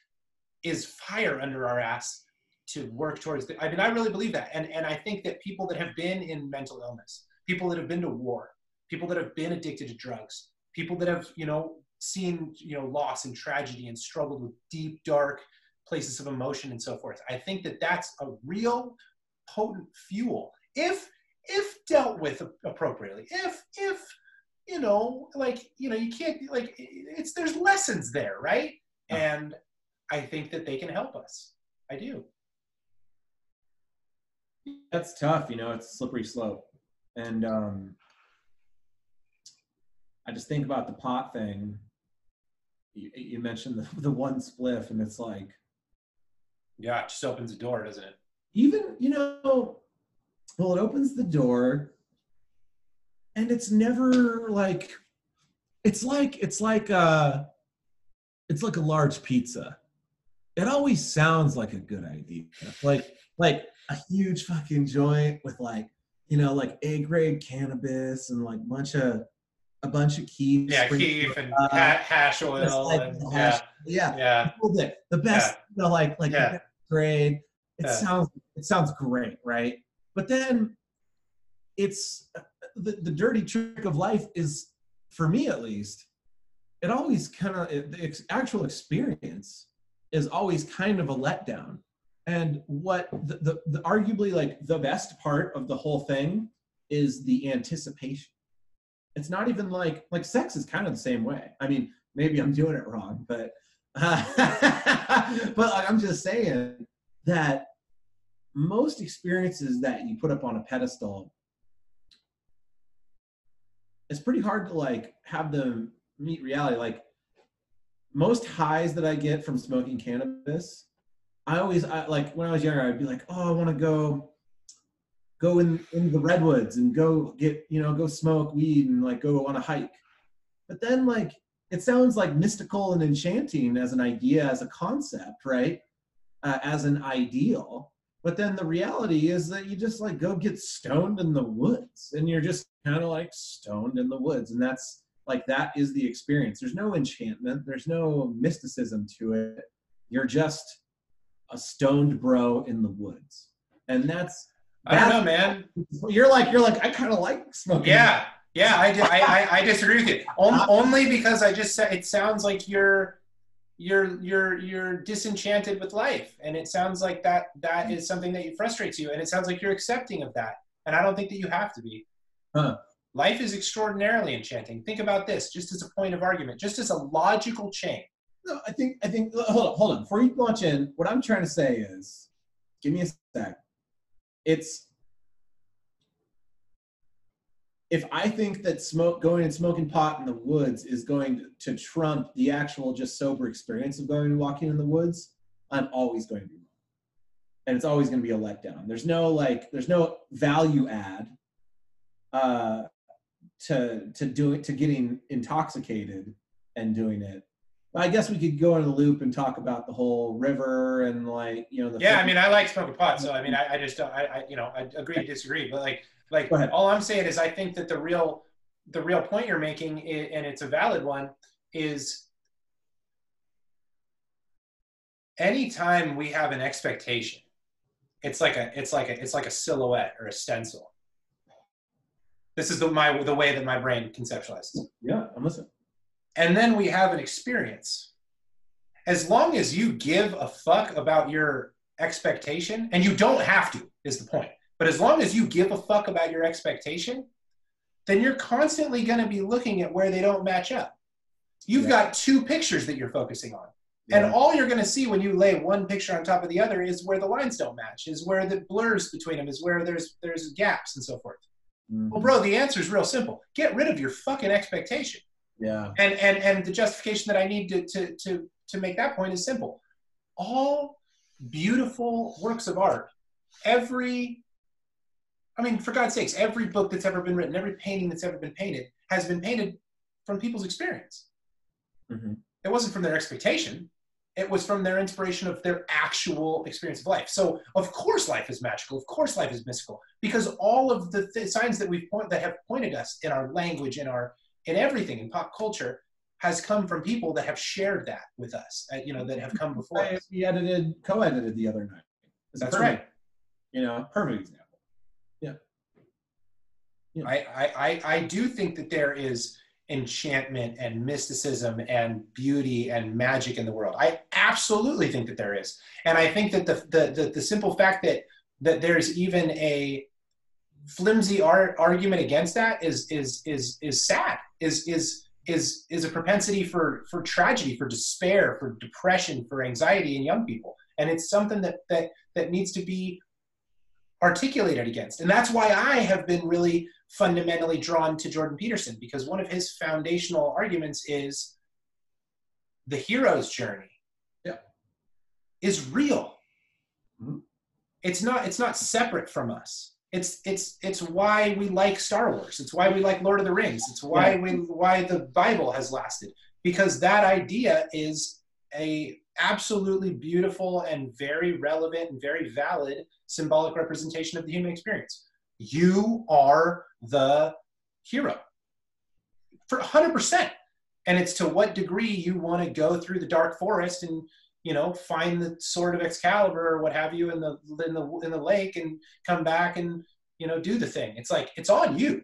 Is fire under our ass to work towards the, I mean, I really believe that. And, and I think that people that have been in mental illness, people that have been to war, people that have been addicted to drugs, people that have, you know, seen, you know, loss and tragedy and struggled with deep, dark places of emotion and so forth. I think that that's a real potent fuel if, if dealt with appropriately, if, if, you know, like, you know, you can't like, it's, there's lessons there, right? And I think that they can help us. I do. That's tough, you know, it's a slippery slope. And um, I just think about the pot thing. You, you mentioned the, the one spliff, and it's like, Yeah, it just opens the door, doesn't it? even, you know, well, it opens the door, and it's never like, it's like, it's like, uh, it's like a large pizza. it always sounds like a good idea. Like like a huge fucking joint with like you know like A grade cannabis and like bunch of a bunch of keef. Yeah, keef and uh, hash oil. And, hash, yeah, yeah, yeah. The best, yeah. you know, like like yeah. grade. It Yeah. sounds it sounds great, right? But then it's the, the dirty trick of life is for me at least it always kind of the actual experience is always kind of a letdown. And what the, the, the arguably like the best part of the whole thing is the anticipation. It's not even like like sex is kind of the same way. I mean maybe i'm doing it wrong but but like, i'm just saying that most experiences that you put up on a pedestal it's pretty hard to like have them meet reality. Like most highs that i get from smoking cannabis i always I, like when i was younger i'd be like oh i want to go go in in the redwoods and go get you know go smoke weed and like go on a hike. But then like it sounds like mystical and enchanting as an idea as a concept right? Uh, as an ideal but then the reality is that you just like go get stoned in the woods and you're just kind of like stoned in the woods and that's like that is the experience. There's no enchantment. There's no mysticism to it. You're just a stoned bro in the woods. And that's I don't know, man. you're like you're like i kind of like smoking. Yeah, yeah, I, I, I, disagree with you. On- only because I just said it sounds like you're you're you're you're disenchanted with life, and it sounds like that that is something that frustrates you, and it sounds like you're accepting of that, and I don't think that you have to be. Huh. Life is extraordinarily enchanting. Think about this, just as a point of argument, just as a logical chain. No, I think I think hold on, hold on. Before you launch in, what I'm trying to say is, give me a sec. It's if I think that smoke going and smoking pot in the woods is going to trump the actual just sober experience of going and walking in the woods, I'm always going to be wrong. And it's always going to be a letdown. There's no like there's no value add uh to to doing to getting intoxicated and doing it. But I guess we could go in a loop and talk about the whole river and like you know the Yeah, I mean, I like smoking pot, so I mean, I, I just don't, I, I, you know, I agree disagree, but like, like, all I'm saying is, I think that the real, the real point you're making, i- and it's a valid one, is anytime we have an expectation, it's like a, it's like a, it's like a silhouette or a stencil. This is the my the way that my brain conceptualizes. yeah, I'm listening. and then we have an experience. As long as you give a fuck about your expectation, and you don't have to, is the point. But as long as you give a fuck about your expectation, then you're constantly going to be looking at where they don't match up. You've Yeah. got two pictures that you're focusing on. Yeah. And all you're going to see when you lay one picture on top of the other is where the lines don't match, is where the blurs between them, is where there's there's gaps and so forth. Mhm. Well, bro, the answer is real simple. Get rid of your fucking expectation Yeah. and and and the justification that I need to to to to make that point is simple. All beautiful works of art, every I mean, for God's sakes, every book that's ever been written, every painting that's ever been painted has been painted from people's experience. Mhm. It wasn't from their expectation. It was from their inspiration of their actual experience of life. So, of course, life is magical. Of course, life is mystical because all of the th- signs that we've point- that have pointed us in our language, in our in everything in pop culture, has come from people that have shared that with us. uh, you know, that have come before I, us. we edited, co-edited the other night. It's That's right. You know, perfect example. I, I, I, I do think that there is enchantment and mysticism and beauty and magic in the world. I absolutely think that there is. And I think that the, the, the, the simple fact that, that there's even a flimsy ar- argument against that is, is, is, is sad, is, is, is, is a propensity for, for tragedy, for despair, for depression, for anxiety in young people. And it's something that, that, that needs to be articulated against. And that's why I have been really fundamentally drawn to Jordan Peterson because one of his foundational arguments is the hero's journey Yeah. is real. Mhm. It's not it's not separate from us. It's it's it's why we like Star Wars. It's why we like Lord of the Rings. It's why Yeah. we why the Bible has lasted because that idea is a absolutely beautiful and very relevant and very valid symbolic representation of the human experience. You are the hero for 100%. And it's to what degree you want to go through the dark forest and you know find the sword of Excalibur or what have you in the in the in the lake and come back and you know do the thing. It's like it's on you.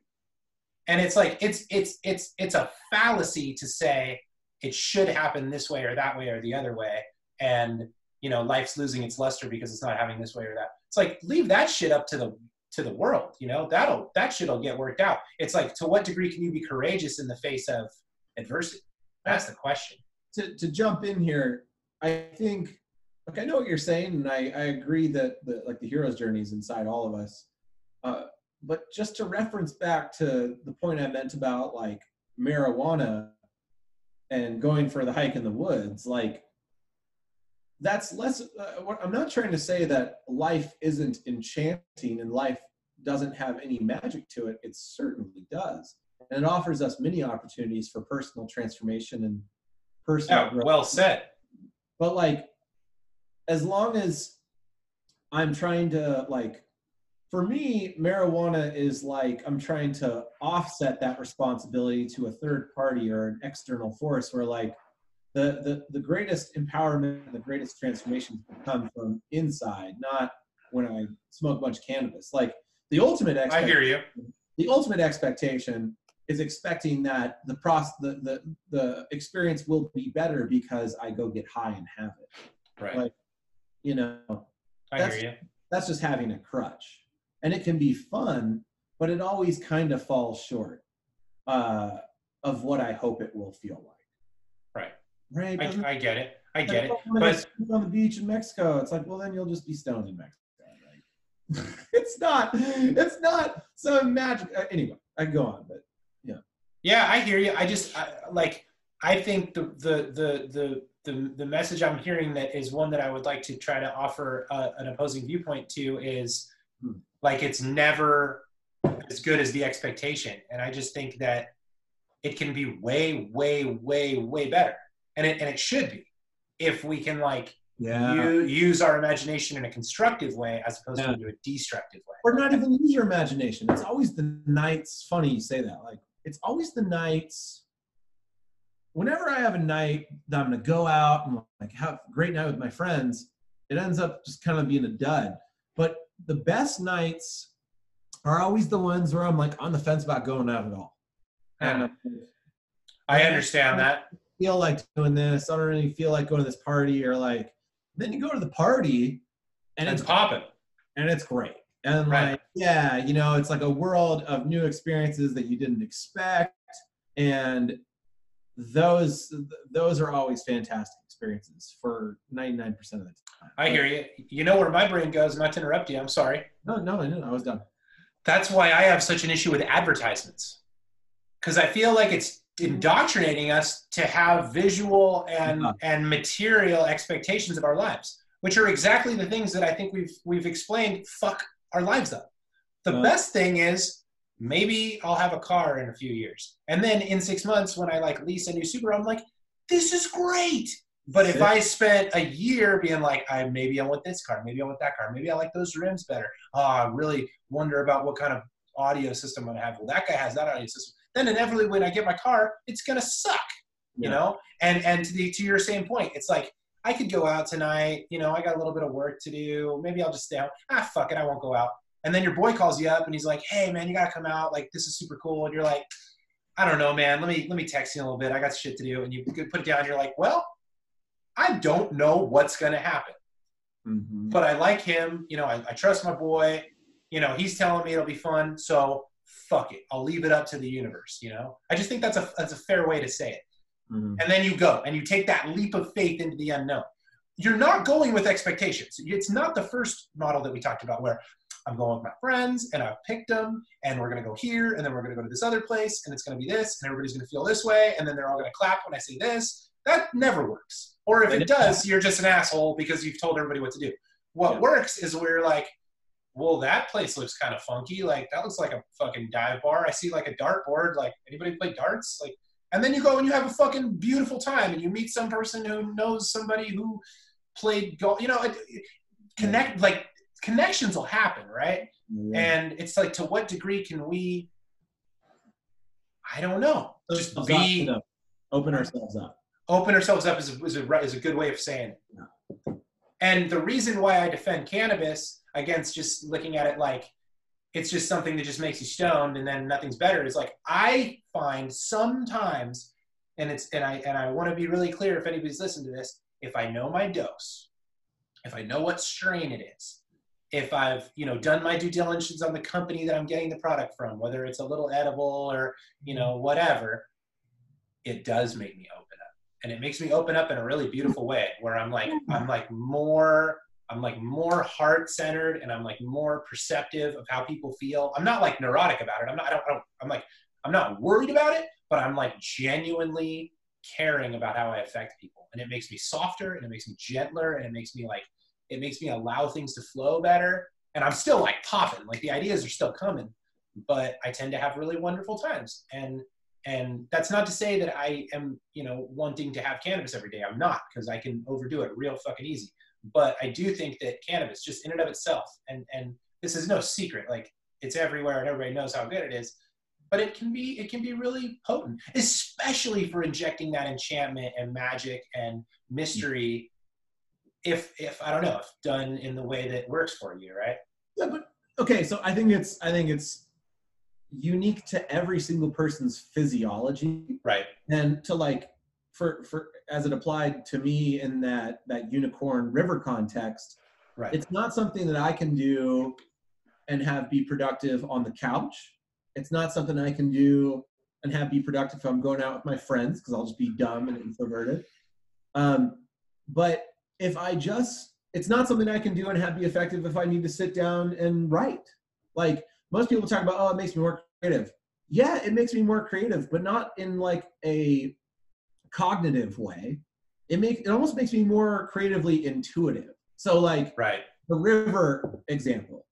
And it's like it's it's it's it's a fallacy to say it should happen this way or that way or the other way and you know life's losing its luster because it's not having this way or that it's like leave that shit up to the to the world you know? That'll that shit'll get worked out. It's like to what degree can you be courageous in the face of adversity? That's the question. To, to jump in here i think like i know what you're saying and i, I agree that the like the hero's journey is inside all of us. Uh, but just to reference back to the point i meant about like marijuana and going for the hike in the woods like that's less uh, i'm not trying to say that life isn't enchanting and life doesn't have any magic to it. It certainly does. And it offers us many opportunities for personal transformation and personal yeah, growth. well said. But like as long as i'm trying to like for me marijuana is like i'm trying to offset that responsibility to a third party or an external force where like the, the, the greatest empowerment and the greatest transformation come from inside, not when I smoke a bunch of cannabis. Like the ultimate I hear you. The ultimate expectation is expecting that the process, the, the, the experience will be better because I go get high and have it. Right. Like, you know, I that's, hear you. That's just having a crutch. And it can be fun, but it always kind of falls short uh, of what I hope it will feel like. Right. I, I, get it. I get it. But on the beach in Mexico, it's like, well, then you'll just be stoned in Mexico. Right? it's not. It's not some magic. Uh, anyway, I go on, but yeah. Yeah, I hear you. I just I, like. I think the the the the the, the message I'm hearing that is one that I would like to try to offer uh, an opposing viewpoint to is hmm. like it's never as good as the expectation, and I just think that it can be way, way, way, way better and it and it should be if we can like yeah. use our imagination in a constructive way as opposed yeah. to a destructive way. Or not even use your imagination. It's always the nights. Funny you say that. Like it's always the nights. Whenever I have a night that I'm gonna go out and like have a great night with my friends, it ends up just kind of being a dud. But the best nights are always the ones where I'm like on the fence about going out at all. And I understand that feel like doing this. I don't really feel like going to this party or like. Then you go to the party, and it's, it's popping, and it's great. And right. like, yeah, you know, it's like a world of new experiences that you didn't expect, and those those are always fantastic experiences for 99% of the time. I hear you. You know where my brain goes, not to interrupt you, I'm sorry. No, no, I didn't. I was done. That's why I have such an issue with advertisements. Cuz I feel like it's indoctrinating us to have visual and and material expectations of our lives, which are exactly the things that I think we've we've explained fuck our lives up. The best thing is maybe I'll have a car in a few years, and then in six months when I like lease a new super I'm like, this is great. But if I spent a year being like, I maybe I want this car, maybe I want that car, maybe I like those rims better. Oh, I really wonder about what kind of audio system I'm gonna have. Well, that guy has that audio system then inevitably when I get my car, it's gonna suck. You know? And and to the to your same point, it's like I could go out tonight, you know, I got a little bit of work to do. Maybe I'll just stay out. Ah, fuck it, I won't go out. And then your boy calls you up and he's like, Hey man, you gotta come out, like this is super cool. And you're like, I don't know, man. Let me let me text you a little bit. I got shit to do. And you put it down. You're like, well, I don't know what's gonna happen, mm-hmm. but I like him. You know, I, I, trust my boy. You know, he's telling me it'll be fun. So fuck it, I'll leave it up to the universe. You know, I just think that's a that's a fair way to say it. Mm-hmm. And then you go and you take that leap of faith into the unknown. You're not going with expectations. It's not the first model that we talked about where I'm going with my friends and I've picked them and we're going to go here and then we're going to go to this other place and it's going to be this and everybody's going to feel this way and then they're all going to clap when I say this. That never works. Or if it does, you're just an asshole because you've told everybody what to do. What yeah. works is where like well, that place looks kind of funky. Like that looks like a fucking dive bar. I see like a dart board. Like anybody play darts? Like and then you go and you have a fucking beautiful time and you meet some person who knows somebody who played golf you know it, it- connect like connections will happen right Yeah. and it's like to what degree can we i don't know just Ourselves be up, open ourselves up. open ourselves up is a, is a, is a good way of saying it. And the reason why I defend cannabis against just looking at it like it's just something that just makes you stoned and then nothing's better. Is like I find sometimes, and it's and I and I want to be really clear if anybody's listening to this, if I know my dose, if I know what strain it is, if I've you know done my due diligence on the company that I'm getting the product from, whether it's a little edible or you know mm-hmm. whatever, it does make me open up. And it makes me open up in a really beautiful way where i'm like i'm like more i'm like more heart centered and i'm like more perceptive of how people feel. I'm not like neurotic about it. I'm not I don't, I don't i'm like i'm not worried about it but i'm like genuinely caring about how i affect people. And it makes me softer and it makes me gentler and it makes me like it makes me allow things to flow better. And i'm still like popping. Like the ideas are still coming but i tend to have really wonderful times. And and that's not to say that I am, you know, wanting to have cannabis every day. I'm not because I can overdo it real fucking easy. But I do think that cannabis, just in and of itself, and and this is no secret, like it's everywhere and everybody knows how good it is. But it can be it can be really potent, especially for injecting that enchantment and magic and mystery. If if I don't know, if done in the way that works for you, right? Yeah, but okay, so I think it's I think it's unique to every single person's physiology Right. and to like for for as it applied to me in that that unicorn river context Right. it's not something that i can do and have be productive on the couch. It's not something i can do and have be productive if i'm going out with my friends because i'll just be dumb and introverted. Um, but if i just it's not something i can do and have be effective if i need to sit down and write. Like most people talk about oh it makes me more creative. Yeah it makes me more creative but not in like a cognitive way it make it almost makes me more creatively intuitive so like right. the river example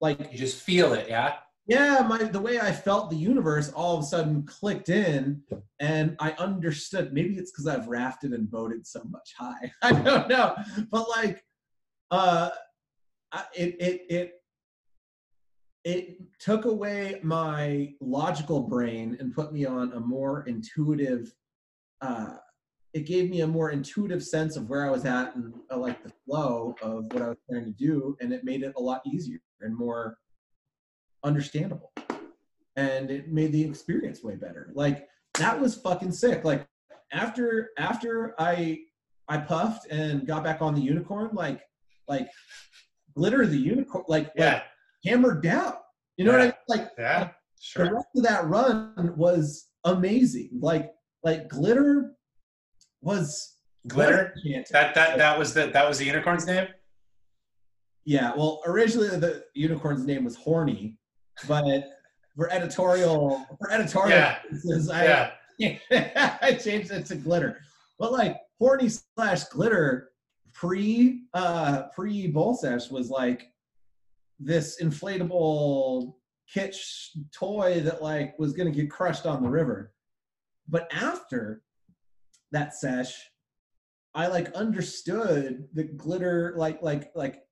like You just feel it, yeah. yeah my the way i felt the universe all of a sudden clicked in and i understood maybe it's because i've rafted and boated so much high i don't know but like uh it it it it took away my logical brain and put me on a more intuitive uh it gave me a more intuitive sense of where i was at and uh, like the flow of what i was trying to do and it made it a lot easier and more understandable. And it made the experience way better. Like that was fucking sick. Like after after i i puffed and got back on the unicorn like like glitter the unicorn like like Yeah. hammered down. You know what i mean? Like Yeah. sure. the rest of that run was amazing. Like like glitter was Glitter. Can't- That that that was the that was the unicorn's name. yeah well originally the unicorn's name was horny but for editorial for editorial Yeah. purposes, I, Yeah. I changed it to glitter. But like horny slash glitter pre uh pre bowl sesh was like this inflatable kitsch toy that like was gonna get crushed on the river. But after that sesh, I like understood the glitter like like like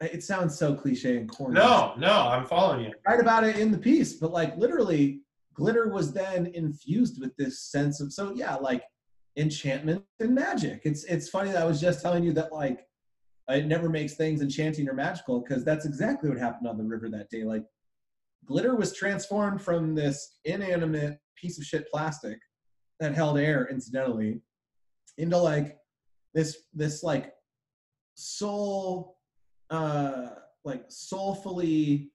it sounds so cliche and corny No, no, I'm following you. write about it in the piece, but like literally, glitter was then infused with this sense of so yeah, like enchantment and magic. It's it's funny that I was just telling you that like it never makes things enchanting or magical because that's exactly what happened on the river that day. Like glitter was transformed from this inanimate piece of shit plastic that held air incidentally into like this this like soul uh like soulfully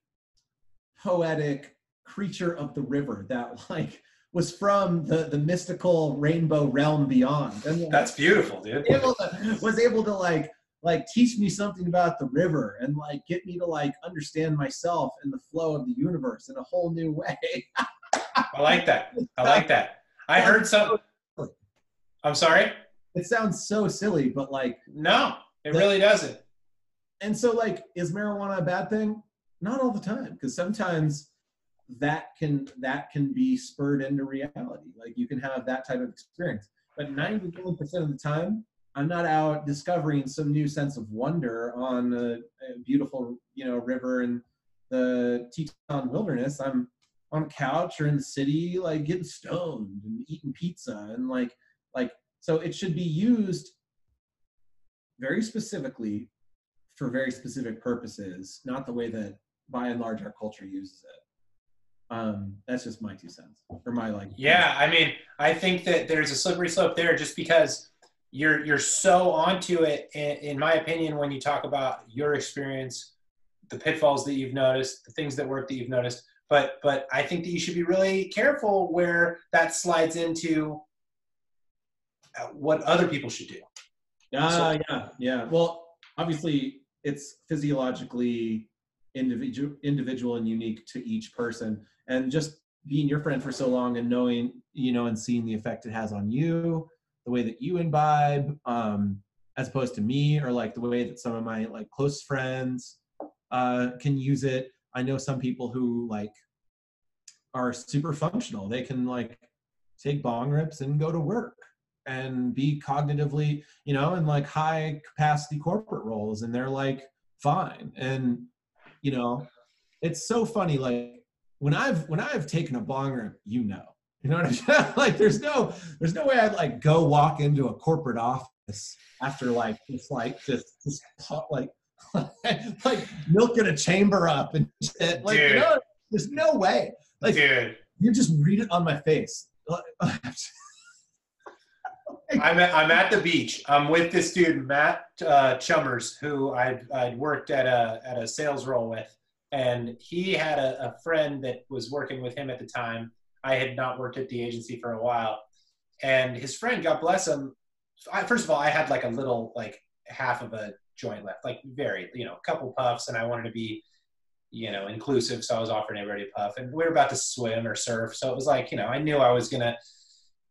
poetic creature of the river that like was from the the mystical rainbow realm beyond and like, That's beautiful, dude. able to, was able to like like teach me something about the river and like get me to like understand myself and the flow of the universe in a whole new way I like that. I like that. I heard some. I'm sorry. it sounds so silly but like No, it really doesn't. and so like is marijuana a bad thing not all the time because sometimes that can that can be spurred into reality. Like you can have that type of experience. But 90% of the time, I'm not out discovering some new sense of wonder on a, a beautiful, you know, river in the Teton wilderness. I'm on a couch or in the city, like getting stoned and eating pizza and like like so it should be used very specifically for very specific purposes, not the way that by and large our culture uses it. Um, that's just my two cents or my like. Yeah, I mean, I think that there's a slippery slope there just because you're you're so onto it. In, in my opinion, when you talk about your experience, the pitfalls that you've noticed, the things that work that you've noticed, but but I think that you should be really careful where that slides into uh, what other people should do. Yeah, so, yeah, yeah. Well, obviously, it's physiologically individual, individual and unique to each person, and just being your friend for so long and knowing, you know, and seeing the effect it has on you, the way that you imbibe, um, as opposed to me, or like the way that some of my like close friends uh, can use it. I know some people who like are super functional. They can like take bong rips and go to work and be cognitively, you know, in like high capacity corporate roles and they're like fine. And you know, it's so funny like when I've when I've taken a bong rip, you know. You know what I'm saying? like there's no there's no way I'd like go walk into a corporate office after like just like just just like like milking a chamber up and shit. Like Dude. you know, there's no way. Like Dude. you just read it on my face. I'm at, I'm at the beach. I'm with this dude, Matt uh, Chummers, who I'd, I'd worked at a, at a sales role with. And he had a, a friend that was working with him at the time. I had not worked at the agency for a while. And his friend, God bless him, I, first of all, I had like a little, like half of a joint left, like very, you know, a couple puffs. And I wanted to be, you know, inclusive. So I was offering everybody a puff. And we were about to swim or surf. So it was like, you know, I knew I was going to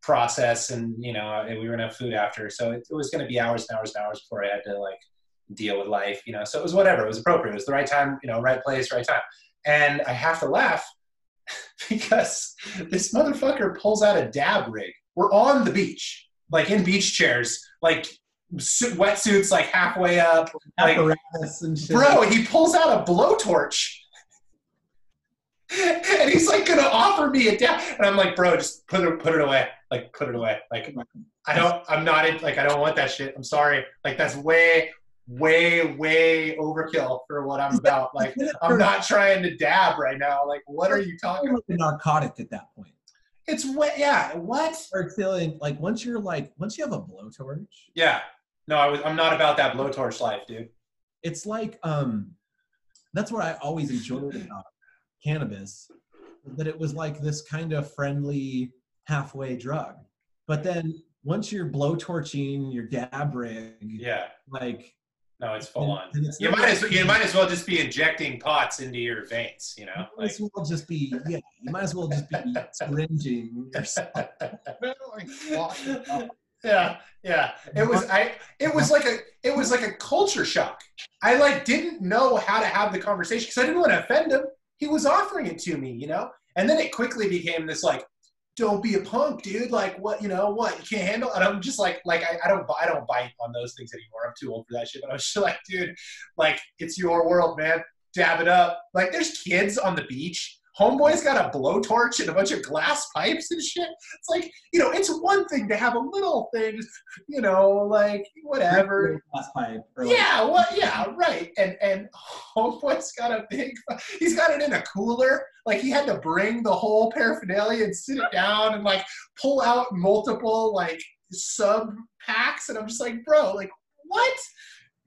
process and you know we were gonna have food after so it, it was gonna be hours and hours and hours before i had to like deal with life you know so it was whatever it was appropriate it was the right time you know right place right time and i have to laugh because this motherfucker pulls out a dab rig we're on the beach like in beach chairs like wetsuits like halfway up like, bro he pulls out a blowtorch and he's like gonna offer me a dab and i'm like bro just put it put it away like put it away. Like I don't I'm not in like I don't want that shit. I'm sorry. Like that's way way way overkill for what I'm about. Like I'm not trying to dab right now. Like what are you talking about? A narcotic at that point. It's what yeah, what? Or feeling like once you're like once you have a blowtorch. Yeah. No, I was I'm not about that blowtorch life, dude. It's like um that's what I always enjoyed about cannabis. That it was like this kind of friendly halfway drug. But then once you're blowtorching your dab rig, yeah, like no, it's full on. You might as you might as well just be injecting pots into your veins. You know, you might as well just be yeah. You might as well just be syringing yeah, yeah. It was I. It was like a. It was like a culture shock. I like didn't know how to have the conversation because I didn't want to offend him. He was offering it to me, you know. And then it quickly became this like, don't be a punk, dude. Like, what, you know, what you can't handle. And I'm just like, like I, I don't, I don't bite on those things anymore. I'm too old for that shit. But I was just like, dude, like, it's your world, man. Dab it up. Like, there's kids on the beach Homeboy's got a blowtorch and a bunch of glass pipes and shit. It's like, you know, it's one thing to have a little thing, you know, like whatever. Glass pipe. yeah, what? Yeah, right. And and Homeboy's got a big. He's got it in a cooler. Like he had to bring the whole paraphernalia and sit it down and like pull out multiple like sub packs. And I'm just like, bro, like what?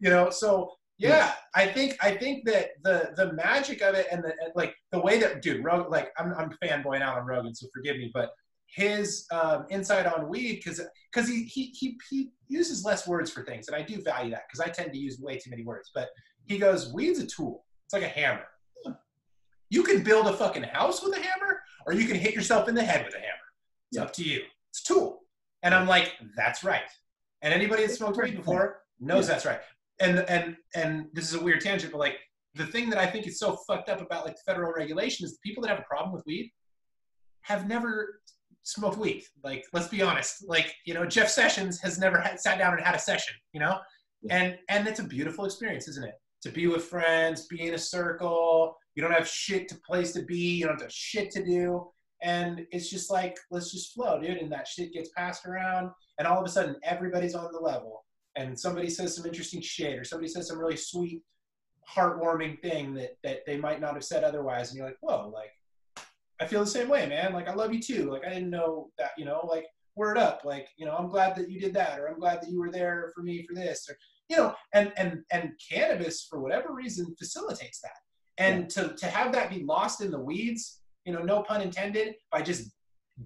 You know, so yeah, I think I think that the the magic of it and the and like the way that dude Rogan like I'm I'm fanboying out on Rogan, so forgive me, but his um, insight on weed because because he, he he he uses less words for things, and I do value that because I tend to use way too many words. But he goes, weed's a tool. It's like a hammer. You can build a fucking house with a hammer, or you can hit yourself in the head with a hammer. It's yeah. up to you. It's a tool. And I'm like, that's right. And anybody that's smoked weed before knows yeah. that's right and and and this is a weird tangent, but like the thing that I think is so fucked up about like federal regulation is the people that have a problem with weed have never smoked weed. Like, let's be honest. Like, you know, Jeff Sessions has never had, sat down and had a session. You know, yeah. and and it's a beautiful experience, isn't it? To be with friends, be in a circle. You don't have shit to place to be. You don't have shit to do. And it's just like, let's just flow, dude. And that shit gets passed around, and all of a sudden, everybody's on the level. And somebody says some interesting shit, or somebody says some really sweet, heartwarming thing that that they might not have said otherwise. And you're like, whoa, like I feel the same way, man. Like I love you too. Like I didn't know that, you know, like word up. Like, you know, I'm glad that you did that, or I'm glad that you were there for me for this, or you know, and and and cannabis for whatever reason facilitates that. And yeah. to to have that be lost in the weeds you know, no pun intended, by just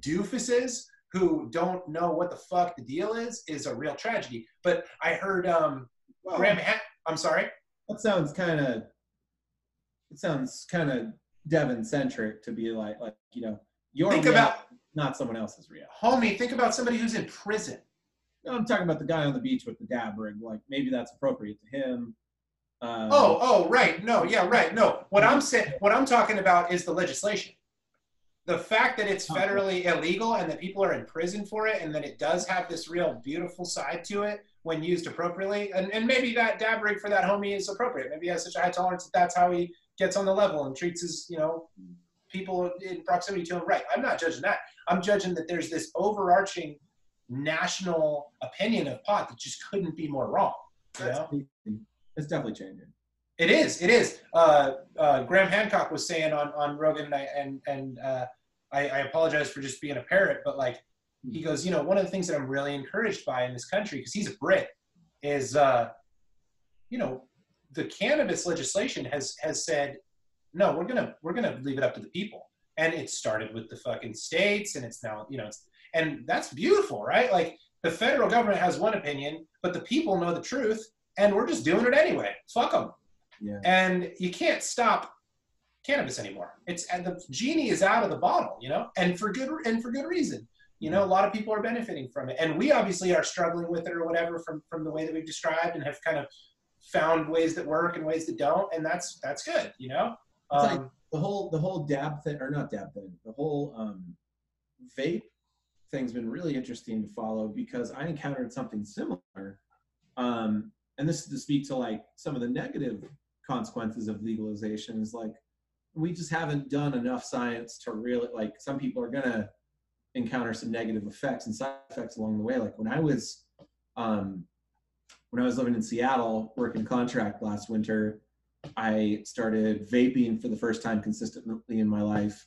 doofuses who don't know what the fuck the deal is, is a real tragedy. But I heard um, well, Graham. Ha- I'm sorry. That sounds kind of. It sounds kind of Devin centric to be like, like you know, your think about not someone else's real. Homie, think about somebody who's in prison. No, I'm talking about the guy on the beach with the dab rig. Like maybe that's appropriate to him. Um, oh, oh, right. No, yeah, right. No, what I'm saying, what I'm talking about is the legislation the fact that it's oh, federally illegal and that people are in prison for it and that it does have this real beautiful side to it when used appropriately and, and maybe that dab rig for that homie is appropriate. Maybe he has such a high tolerance that that's how he gets on the level and treats his you know people in proximity to him right. I'm not judging that. I'm judging that there's this overarching national opinion of pot that just couldn't be more wrong you know? it's definitely changing it is. It is. Uh, uh, Graham Hancock was saying on on Rogan, and I, and, and uh, I, I, apologize for just being a parrot, but like he goes, you know, one of the things that I'm really encouraged by in this country because he's a Brit is, uh, you know, the cannabis legislation has has said, no, we're gonna we're gonna leave it up to the people, and it started with the fucking states, and it's now you know, it's, and that's beautiful, right? Like the federal government has one opinion, but the people know the truth, and we're just doing it anyway. Fuck them. Yeah. And you can't stop cannabis anymore. It's and the genie is out of the bottle, you know, and for good and for good reason. You know, a lot of people are benefiting from it, and we obviously are struggling with it or whatever from from the way that we've described, and have kind of found ways that work and ways that don't, and that's that's good, you know. Um, like the whole the whole dab thing, or not dab thing, the whole um, vape thing's been really interesting to follow because I encountered something similar. Um, and this is to speak to like some of the negative consequences of legalization is like we just haven't done enough science to really like some people are gonna encounter some negative effects and side effects along the way. Like when i was um when i was living in seattle working contract last winter i started vaping for the first time consistently in my life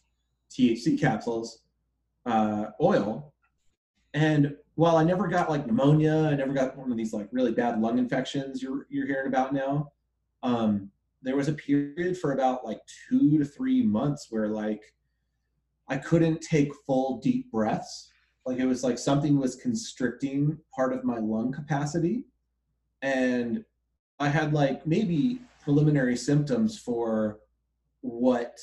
thc capsules uh, oil. And while i never got like pneumonia i never got one of these like really bad lung infections you're you're hearing about now um, there was a period for about like two to three months where like I couldn't take full deep breaths. Like it was like something was constricting part of my lung capacity. And I had like maybe preliminary symptoms for what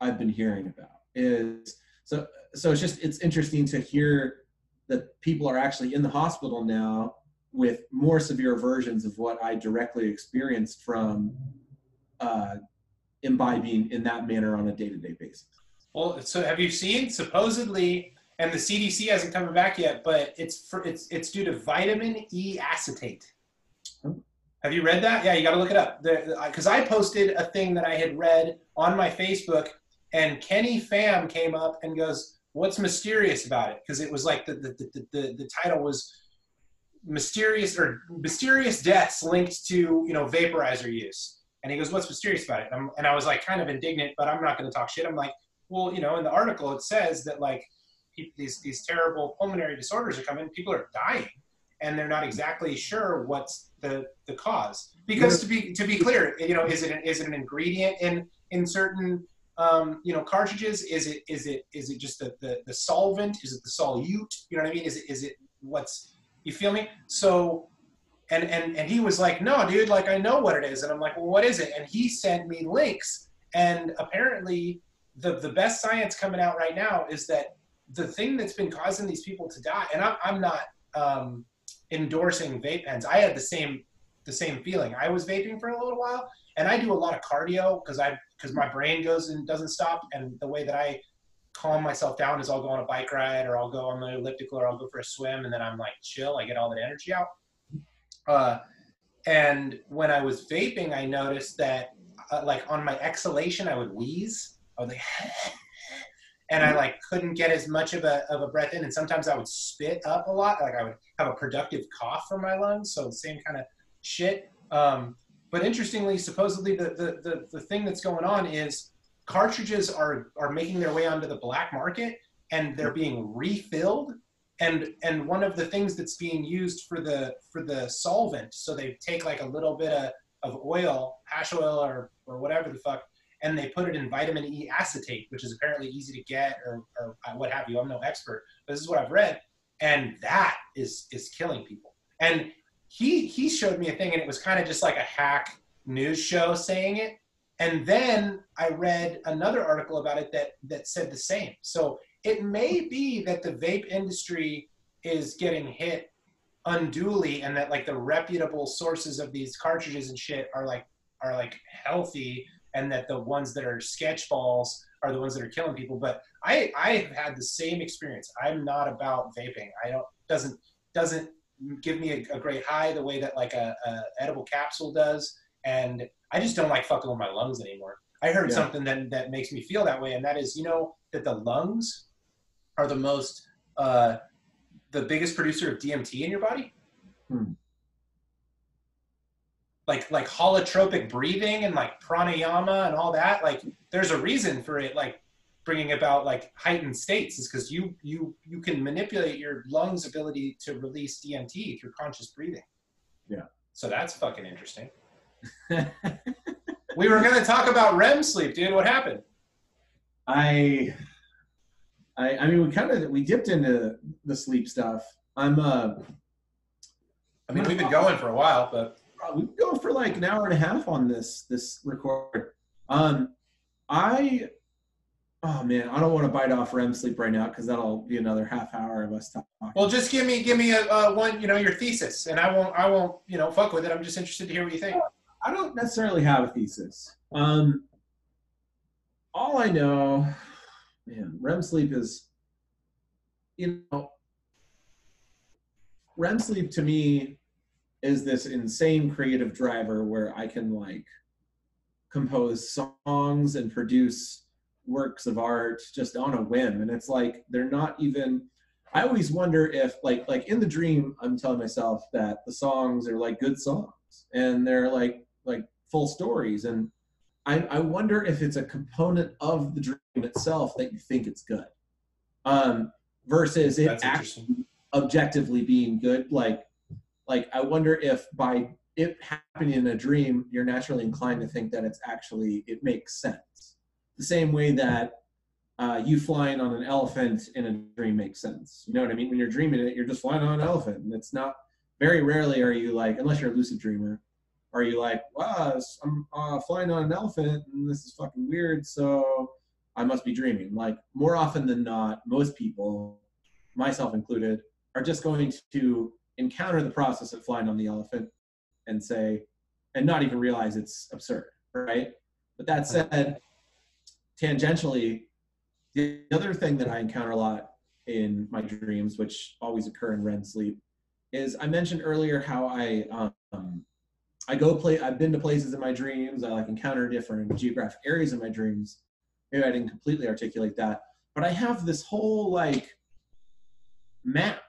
I've been hearing about is so so it's just it's interesting to hear that people are actually in the hospital now with more severe versions of what I directly experienced from uh, imbibing in that manner on a day-to-day basis. Well, so have you seen supposedly, and the CDC hasn't come back yet, but it's for it's it's due to vitamin E acetate. Oh. Have you read that? Yeah, you got to look it up. Because I posted a thing that I had read on my Facebook, and Kenny Pham came up and goes, "What's mysterious about it?" Because it was like the the, the the the title was mysterious or mysterious deaths linked to you know vaporizer use. And he goes what's mysterious about it? And, and i was like kind of indignant but i'm not going to talk shit. I'm like well you know in the article it says that like these these terrible pulmonary disorders are coming. People are dying and they're not exactly sure what's the the cause. Because to be to be clear you know is it an, is it an ingredient in in certain um, you know cartridges? Is it is it is it just the, the the solvent? Is it the solute? You know what i mean? Is it is it what's you feel me? So, and and and he was like, no, dude, like I know what it is, and I'm like, well, what is it? And he sent me links, and apparently, the the best science coming out right now is that the thing that's been causing these people to die, and I'm I'm not um, endorsing vape pens. I had the same the same feeling. I was vaping for a little while, and I do a lot of cardio because I because my brain goes and doesn't stop. And the way that I calm myself down is I'll go on a bike ride or I'll go on the elliptical or I'll go for a swim, and then I'm like chill. I get all that energy out. Uh, and when I was vaping, I noticed that uh, like on my exhalation, I would wheeze. I was like. and I like couldn't get as much of a, of a breath in. And sometimes I would spit up a lot. Like I would have a productive cough from my lungs. So same kind of shit. Um, but interestingly, supposedly the, the, the, the thing that's going on is cartridges are, are making their way onto the black market and they're being refilled. And, and one of the things that's being used for the, for the solvent, so they take like a little bit of, of oil, hash oil or, or whatever the fuck, and they put it in vitamin E acetate, which is apparently easy to get or, or uh, what have you. I'm no expert, but this is what I've read, and that is is killing people. And he he showed me a thing, and it was kind of just like a hack news show saying it. And then I read another article about it that that said the same. So it may be that the vape industry is getting hit unduly, and that like the reputable sources of these cartridges and shit are like are like healthy and that the ones that are sketch balls are the ones that are killing people. But I I have had the same experience. I'm not about vaping. I don't doesn't doesn't give me a, a great high the way that like a, a, edible capsule does, and I just don't like fucking with my lungs anymore. I heard yeah. something that that makes me feel that way, and that is you know that the lungs are the most uh, the biggest producer of DMT in your body. Hmm like like holotropic breathing and like pranayama and all that like there's a reason for it like bringing about like heightened states is because you you you can manipulate your lungs ability to release dmt through conscious breathing yeah so that's fucking interesting we were going to talk about rem sleep dude what happened i i i mean we kind of we dipped into the sleep stuff i'm uh i mean we've been going for a while but we've been going for like an hour and a half on this this record. Um, I oh man, I don't want to bite off REM sleep right now because that'll be another half hour of us talking. Well, just give me give me a, a, one, you know, your thesis, and I won't I won't you know fuck with it. I'm just interested to hear what you think. I don't necessarily have a thesis. Um, all I know, man, REM sleep is, you know, REM sleep to me is this insane creative driver where I can like compose songs and produce works of art just on a whim and it's like they're not even I always wonder if like like in the dream I'm telling myself that the songs are like good songs and they're like like full stories and I, I wonder if it's a component of the dream itself that you think it's good. Um versus it actually objectively being good like like i wonder if by it happening in a dream you're naturally inclined to think that it's actually it makes sense. The same way that uh, you flying on an elephant in a dream makes sense. You know what i mean? When you're dreaming it you're just flying on an elephant and it's not very rarely are you like unless you're a lucid dreamer are you like wow i'm uh, flying on an elephant and this is fucking weird so i must be dreaming like more often than not most people myself included are just going to encounter the process of flying on the elephant and say, and not even realize it's absurd, right? But that said, tangentially, the other thing that I encounter a lot in my dreams, which always occur in REM sleep, is I mentioned earlier how I um, I go play. I've been to places in my dreams. I like encounter different geographic areas in my dreams. Maybe I didn't completely articulate that, but I have this whole like map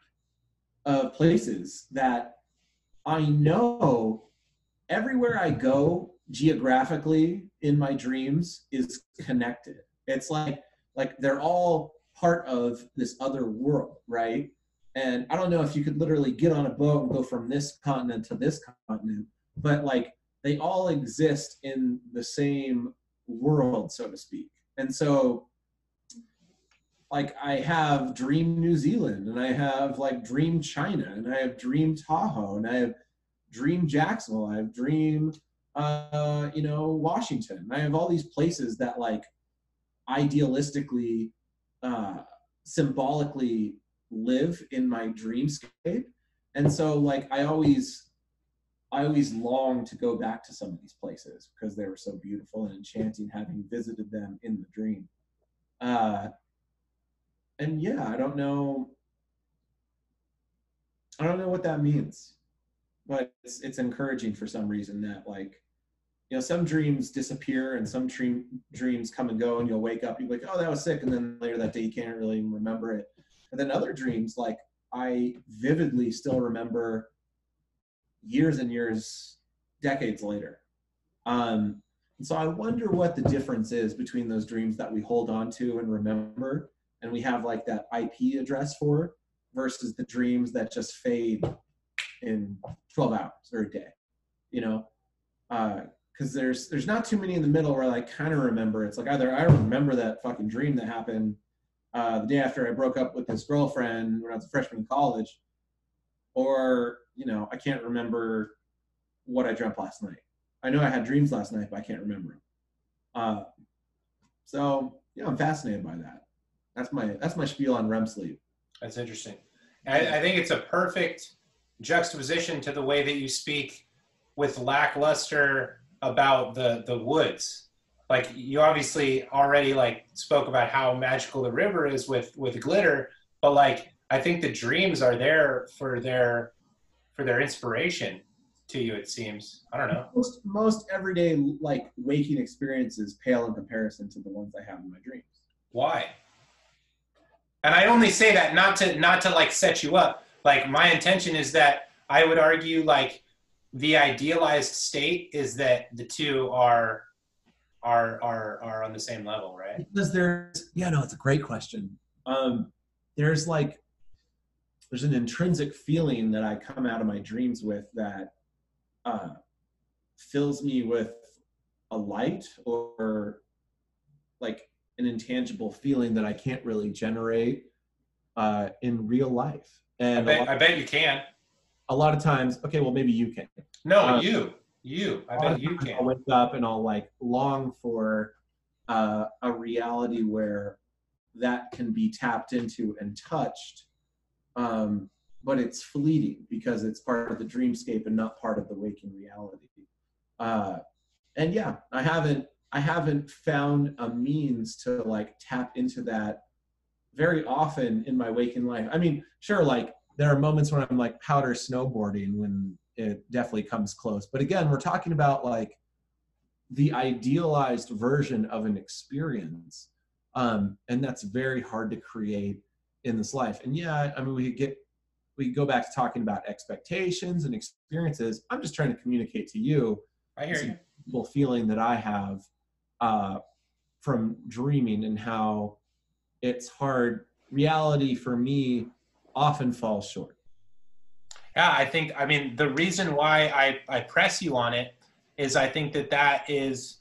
of places that I know everywhere I go geographically in my dreams is connected. It's like like they're all part of this other world, right? And I don't know if you could literally get on a boat and go from this continent to this continent, but like they all exist in the same world, so to speak. And so like I have Dream New Zealand and I have like Dream China and I have Dream Tahoe and I have Dream Jacksonville. I have Dream, uh, you know, Washington. I have all these places that like idealistically, uh, symbolically live in my dreamscape. And so like I always I always long to go back to some of these places because they were so beautiful and enchanting, having visited them in the dream. Uh, and yeah, I don't know. I don't know what that means, but it's it's encouraging for some reason that like, you know, some dreams disappear and some dream dreams come and go, and you'll wake up, you're like, oh, that was sick, and then later that day you can't really remember it. And then other dreams, like I vividly still remember years and years, decades later. Um, and so I wonder what the difference is between those dreams that we hold on to and remember, and we have like that IP address for, versus the dreams that just fade in 12 hours or a day, you know? Because uh, there's there's not too many in the middle where I like, kind of remember. It's like either I remember that fucking dream that happened uh, the day after I broke up with this girlfriend when I was a freshman in college, or you know, I can't remember what I dreamt last night. I know I had dreams last night, but I can't remember them. Uh, so yeah, I'm fascinated by that. That's my that's my spiel on REM sleep. That's interesting. I, I think it's a perfect juxtaposition to the way that you speak with lackluster about the the woods. Like you obviously already like spoke about how magical the river is with with glitter, but like I think the dreams are there for their for their inspiration to you. It seems. I don't know. Most most everyday like waking experiences pale in comparison to the ones I have in my dreams. Why? And I only say that not to not to like set you up. Like my intention is that I would argue like the idealized state is that the two are are are are on the same level, right? Because there's yeah, no, it's a great question. Um, there's like there's an intrinsic feeling that I come out of my dreams with that uh, fills me with a light or like an intangible feeling that I can't really generate uh, in real life. And I bet, I bet you can. A lot of times, okay, well maybe you can. No, uh, you, you. I bet you can. I'll wake up and I'll like long for uh, a reality where that can be tapped into and touched um, but it's fleeting because it's part of the dreamscape and not part of the waking reality. Uh, and yeah, I haven't I haven't found a means to like tap into that very often in my waking life. I mean, sure, like there are moments when I'm like powder snowboarding when it definitely comes close. But again, we're talking about like the idealized version of an experience. Um, and that's very hard to create in this life. And yeah, I mean, we get we go back to talking about expectations and experiences. I'm just trying to communicate to you. I hear you. feeling that I have uh, from dreaming and how it's hard. Reality for me often falls short. Yeah, I think. I mean, the reason why I I press you on it is I think that that is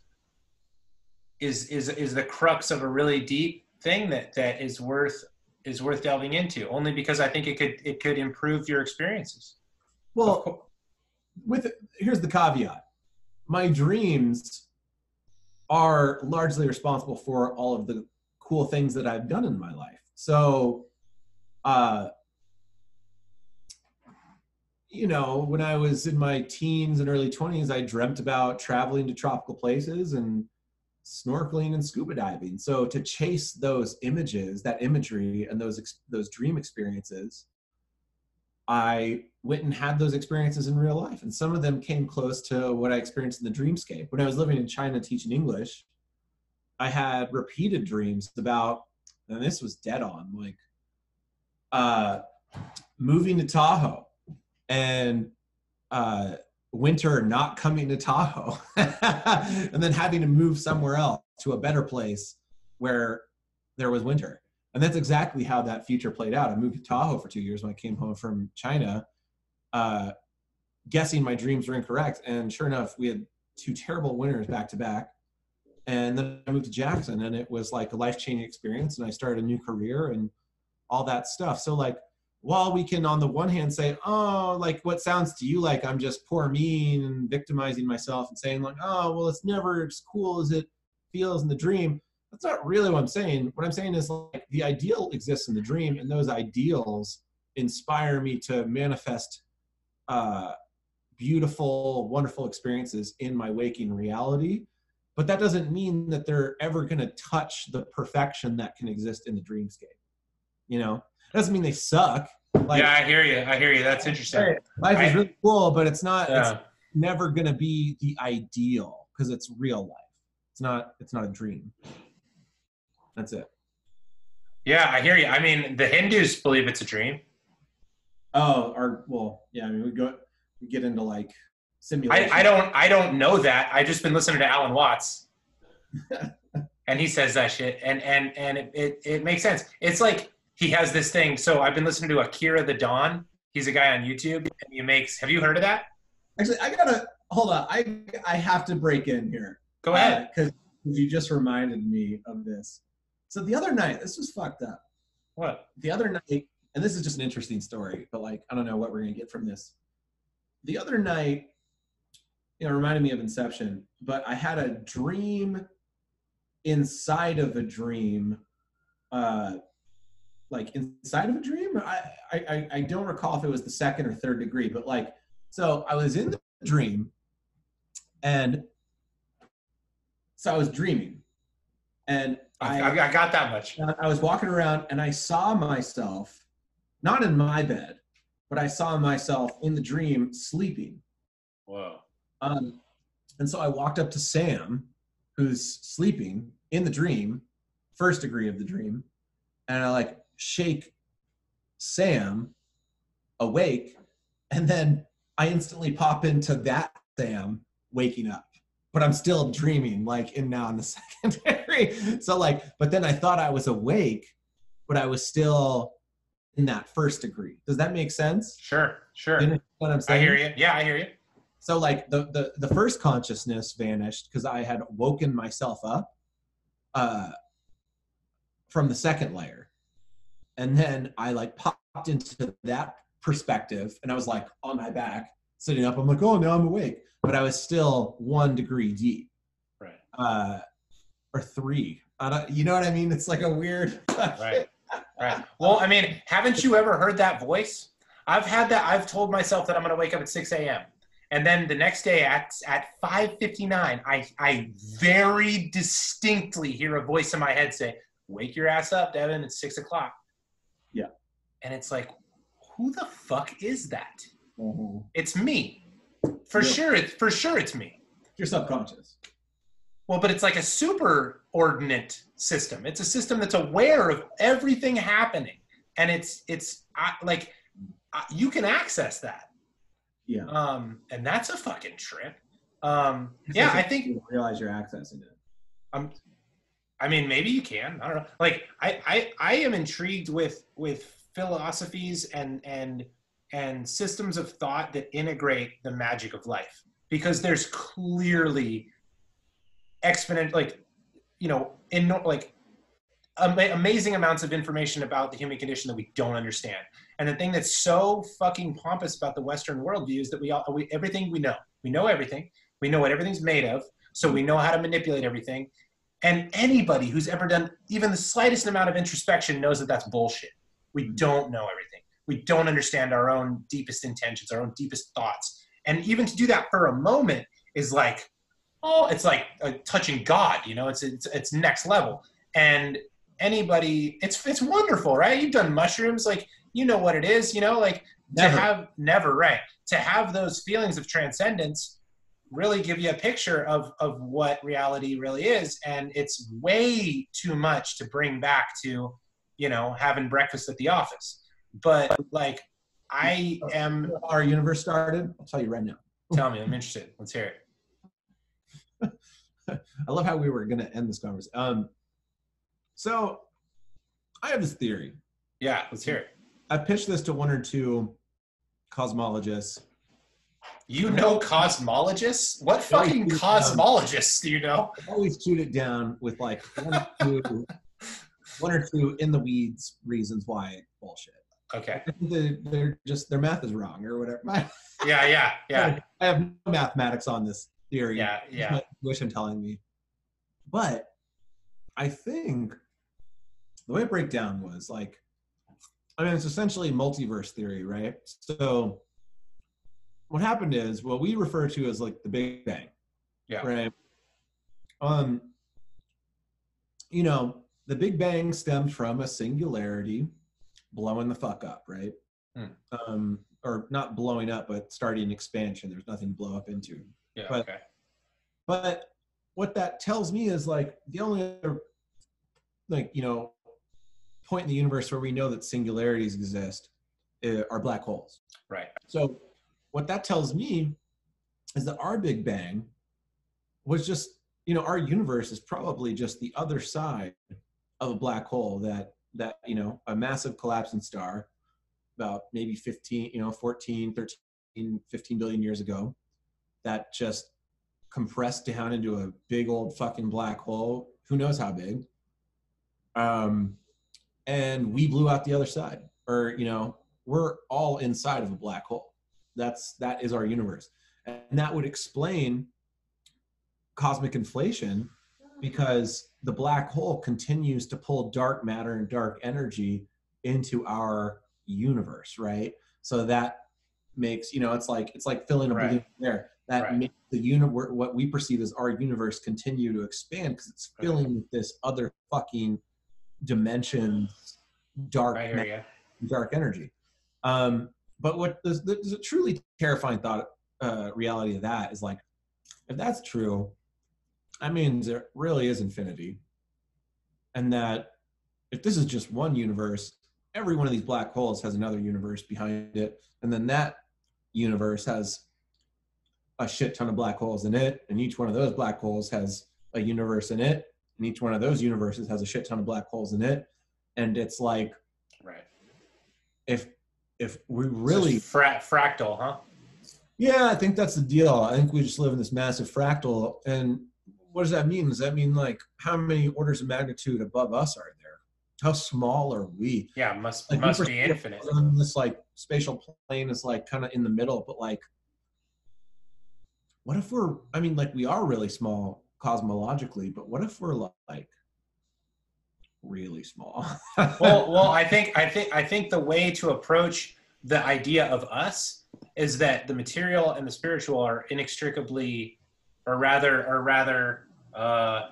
is is is the crux of a really deep thing that that is worth is worth delving into only because I think it could it could improve your experiences. Well, with here's the caveat. My dreams are largely responsible for all of the cool things that I've done in my life. So uh you know, when I was in my teens and early 20s, I dreamt about traveling to tropical places and snorkeling and scuba diving. So to chase those images, that imagery, and those those dream experiences, I went and had those experiences in real life, and some of them came close to what I experienced in the dreamscape. When I was living in China teaching English, I had repeated dreams about, and this was dead on, like uh, moving to Tahoe and uh, winter not coming to Tahoe and then having to move somewhere else to a better place where there was winter. And that's exactly how that future played out. I moved to Tahoe for two years when I came home from China, uh, guessing my dreams were incorrect. And sure enough, we had two terrible winters back to back. And then I moved to Jackson and it was like a life changing experience. And I started a new career and all that stuff. So, like, while we can on the one hand say oh like what sounds to you like i'm just poor me and victimizing myself and saying like oh well it's never as cool as it feels in the dream that's not really what i'm saying what i'm saying is like the ideal exists in the dream and those ideals inspire me to manifest uh, beautiful, wonderful experiences in my waking reality. But that doesn't mean that they're ever going to touch the perfection that can exist in the dreamscape. You know, doesn't mean they suck. Like, yeah, I hear you. I hear you. That's interesting. Life is really cool, but it's not. Yeah. It's never going to be the ideal because it's real life. It's not. It's not a dream. That's it. Yeah, I hear you. I mean, the Hindus believe it's a dream. Oh, or well, yeah. I mean, we go we get into like simulation. I, I don't. I don't know that. I just been listening to Alan Watts, and he says that shit, and and and it, it it makes sense. It's like he has this thing. So I've been listening to Akira the Don. He's a guy on YouTube, and he makes. Have you heard of that? Actually, I gotta hold on. I I have to break in here. Go ahead, because uh, you just reminded me of this. So the other night, this was fucked up. What? The other night, and this is just an interesting story, but like I don't know what we're gonna get from this. The other night, you know, reminded me of Inception, but I had a dream inside of a dream, uh, like inside of a dream. I, I I don't recall if it was the second or third degree, but like, so I was in the dream, and so I was dreaming, and I, I got that much. I was walking around and I saw myself, not in my bed, but I saw myself in the dream sleeping. Whoa. Um, and so I walked up to Sam, who's sleeping in the dream, first degree of the dream, and I like shake Sam awake, and then I instantly pop into that Sam waking up but I'm still dreaming, like in now in the secondary. so like, but then I thought I was awake, but I was still in that first degree. Does that make sense? Sure, sure. You know what I'm saying? I hear you. Yeah, I hear you. So like the the, the first consciousness vanished because I had woken myself up uh, from the second layer, and then I like popped into that perspective, and I was like on my back, sitting up. I'm like, oh, now I'm awake but I was still one degree deep. Right. Uh, or three. I don't, you know what I mean? It's like a weird. right. Right. Well, I mean, haven't you ever heard that voice? I've had that. I've told myself that I'm going to wake up at 6 a.m. And then the next day at, at 5.59, I, I very distinctly hear a voice in my head say, wake your ass up, Devin. It's 6 o'clock. And it's like, who the fuck is that? Mm-hmm. It's me. For yeah. sure, it's for sure it's me. Your subconscious. Well, but it's like a super ordinate system. It's a system that's aware of everything happening, and it's it's like you can access that. Yeah. Um, and that's a fucking trip. Um, yeah, I think you realize you're accessing it. Um, I mean, maybe you can. I don't know. Like, I I I am intrigued with with philosophies and and and systems of thought that integrate the magic of life. Because there's clearly exponent like you know in like ama- amazing amounts of information about the human condition that we don't understand. And the thing that's so fucking pompous about the western worldview is that we all we, everything we know. We know everything. We know what everything's made of. So we know how to manipulate everything. And anybody who's ever done even the slightest amount of introspection knows that that's bullshit we don't know everything we don't understand our own deepest intentions, our own deepest thoughts. And even to do that for a moment is like, oh, it's like uh, touching God, you know, it's, it's, it's next level. And anybody, it's, it's wonderful, right? You've done mushrooms, like, you know what it is, you know, like never. to have never, right. To have those feelings of transcendence really give you a picture of, of what reality really is. And it's way too much to bring back to, you know, having breakfast at the office but like I am. Our universe started. I'll tell you right now. Tell me, I'm interested. Let's hear it. I love how we were going to end this conversation. Um, so I have this theory. Yeah, let's hear it. I pitched this to one or two cosmologists. You know cosmologists? What fucking cosmologists do you know? I always shoot it down with like one or two, one or two in the weeds reasons why bullshit. Okay. they're just their math is wrong or whatever. yeah, yeah, yeah. I have no mathematics on this theory. Yeah, yeah. Wish I'm telling me, but I think the way it break down was like, I mean, it's essentially multiverse theory, right? So what happened is what we refer to as like the Big Bang. Yeah. Right. Um, you know, the Big Bang stemmed from a singularity blowing the fuck up, right? Hmm. Um, or not blowing up, but starting expansion. There's nothing to blow up into. Yeah. But- okay. But what that tells me is like the only other, like you know, point in the universe where we know that singularities exist uh, are black holes. Right. So what that tells me is that our Big Bang was just, you know, our universe is probably just the other side of a black hole that that, you know, a massive collapsing star about maybe 15, you know, 14, 13, 15 billion years ago that just compressed down into a big old fucking black hole, who knows how big. Um and we blew out the other side or, you know, we're all inside of a black hole that's that is our universe and that would explain cosmic inflation because the black hole continues to pull dark matter and dark energy into our universe right so that makes you know it's like it's like filling a Right. balloon there that Right. makes the universe what we perceive as our universe continue to expand because it's Okay. filling with this other fucking dimensions dark you. dark energy. Um, but what the, the, the truly terrifying thought uh, reality of that is like, if that's true, that means there really is infinity, and that if this is just one universe, every one of these black holes has another universe behind it, and then that universe has a shit ton of black holes in it, and each one of those black holes has a universe in it, and each one of those universes has a shit ton of black holes in it, and it's like Right. if if we really fra- fractal, huh? yeah i think that's the deal i think we just live in this massive fractal and what does that mean? Does that mean like how many orders of magnitude above us are there? How small are we? Yeah, must Like, must be infinite. on this like spatial plane is like kind of in the middle but like what if we're i mean like we are really small cosmologically but what if we're like really small? Well, well, I think I think I think the way to approach the idea of us is that the material and the spiritual are inextricably, or rather, or rather, uh,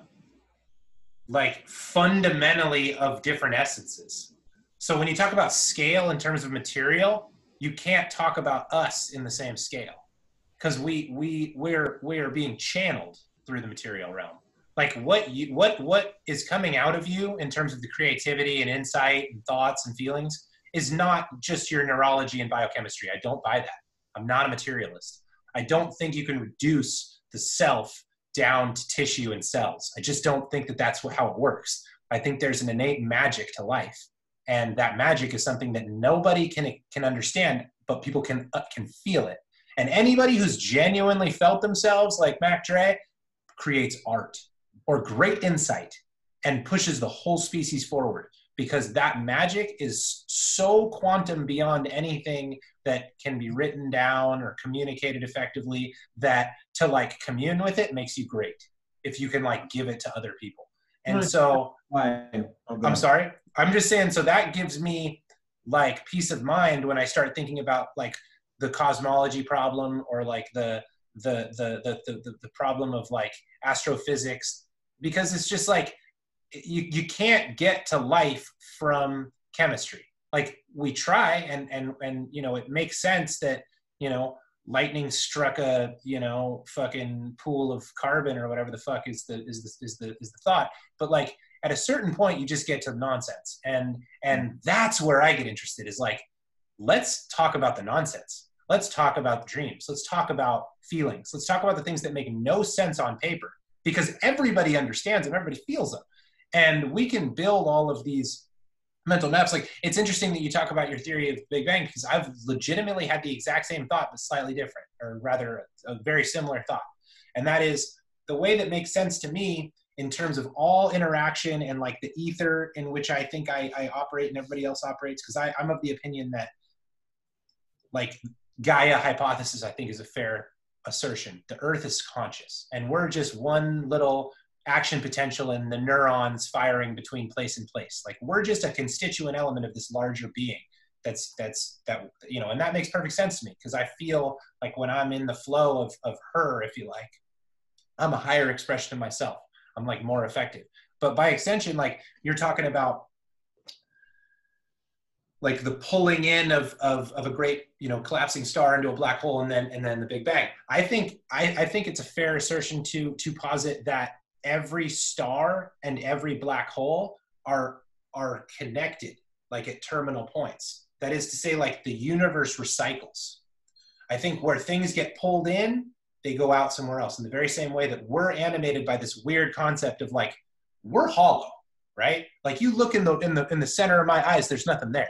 like fundamentally of different essences. So when you talk about scale in terms of material, you can't talk about us in the same scale. Because we we we're we're being channeled through the material realm. Like what you what what is coming out of you in terms of the creativity and insight and thoughts and feelings is not just your neurology and biochemistry. I don't buy that. I'm not a materialist. I don't think you can reduce the self down to tissue and cells. I just don't think that that's how it works. I think there's an innate magic to life. And that magic is something that nobody can can understand but people can uh, can feel it. And anybody who's genuinely felt themselves like mac dre creates art or great insight and pushes the whole species forward because that magic is so quantum beyond anything that can be written down or communicated effectively that to like commune with it makes you great if you can like give it to other people and so? Oh, I'm sorry. I'm just saying. So that gives me like peace of mind when I start thinking about like the cosmology problem or like the the the the, the, the problem of like astrophysics because it's just like you you can't get to life from chemistry. Like we try and and and you know it makes sense that you know lightning struck a you know fucking pool of carbon or whatever the fuck is the is the is the is the thought. But like at a certain point you just get to nonsense. And and mm-hmm. that's where i get interested is like let's talk about the nonsense. Let's talk about the dreams. Let's talk about feelings. Let's talk about the things that make no sense on paper because everybody understands them. Everybody feels them and we can build all of these mental maps like it's interesting that you talk about your theory of big bang because i've legitimately had the exact same thought but slightly different or rather a very similar thought and that is the way that makes sense to me in terms of all interaction and like the ether in which I think I, I operate and everybody else operates, because I'm of the opinion that like Gaia hypothesis, I think is a fair assertion. The earth is conscious and we're just one little action potential and the neurons firing between place and place. Like we're just a constituent element of this larger being that's that's that you know and that makes perfect sense to me because i feel like when i'm in the flow of of her if you like i'm a higher expression of myself. I'm like more effective. But by extension like you're talking about like the pulling in of, of, of a great you know collapsing star into a black hole and then and then the big bang. I think I, I think it's a fair assertion to to posit that every star and every black hole are are connected like at terminal points. That is to say like the universe recycles. I think where things get pulled in they go out somewhere else. In the very same way that we're animated by this weird concept of like we're hollow right? Like you look in the in the in the center of my eyes there's nothing there.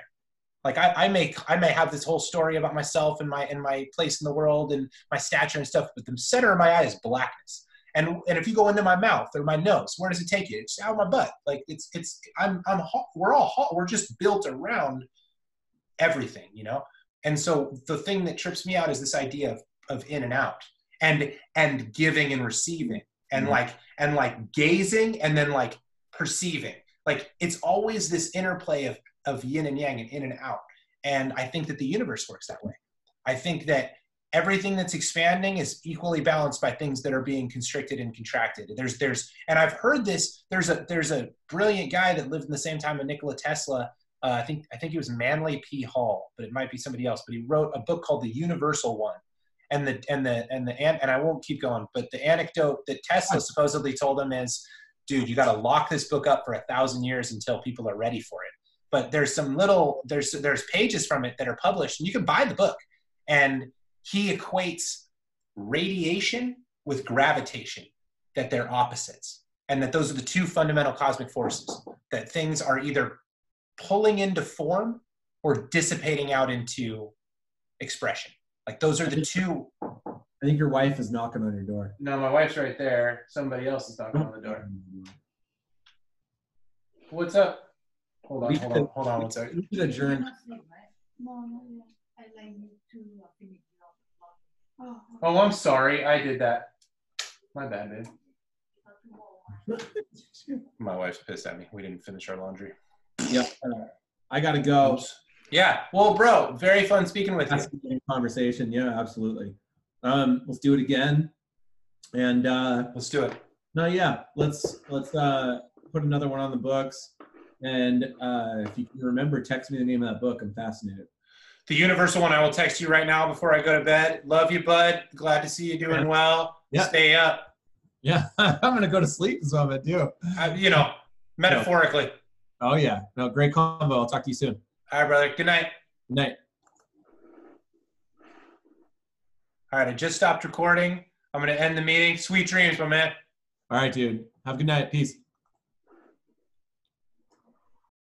Like I, I may I may have this whole story about myself and my and my place in the world and my stature and stuff, but the center of my eye is blackness. And and if you go into my mouth or my nose, where does it take you? It's out of my butt. Like it's it's I'm I'm we're all we're just built around everything, you know. And so the thing that trips me out is this idea of of in and out and and giving and receiving and mm-hmm. like and like gazing and then like perceiving. Like it's always this interplay of of yin and yang and in and out. And I think that the universe works that way. I think that everything that's expanding is equally balanced by things that are being constricted and contracted. There's there's and I've heard this. There's a there's a brilliant guy that lived in the same time as Nikola Tesla. Uh, I think I think he was Manly P. Hall, but it might be somebody else. But he wrote a book called The Universal One, and the and the and the and I won't keep going. But the anecdote that Tesla supposedly told him is, "Dude, you got to lock this book up for a thousand years until people are ready for it." but there's some little there's there's pages from it that are published and you can buy the book and he equates radiation with gravitation that they're opposites and that those are the two fundamental cosmic forces that things are either pulling into form or dissipating out into expression. Like those are the two i think your wife is knocking on your door. No my wife's right there. Somebody else is knocking on the door. What's up? Hold on, hold on, hold on one second. We should adjourn. Oh, I'm sorry. I did that. My bad, babe. My wife's pissed at me. We didn't finish our laundry. Yep. I gotta go. Yeah. Well, bro, very fun speaking with That's you. Conversation. Yeah, absolutely. Um, let's do it again. And uh, let's do it. No, yeah. Let's let's uh, put another one on the books. And uh, if you can remember, text me the name of that book. I'm fascinated. The Universal one, I will text you right now before I go to bed. Love you, bud. Glad to see you doing well. Yeah. Stay up. Yeah, I'm gonna go to sleep. Gonna do. Uh, you know, metaphorically. Oh yeah. No, great combo. I'll talk to you soon. All right, brother. Good night. Good night. All right, I just stopped recording. I'm gonna end the meeting. Sweet dreams, my man. All right, dude. Have a good night. Peace.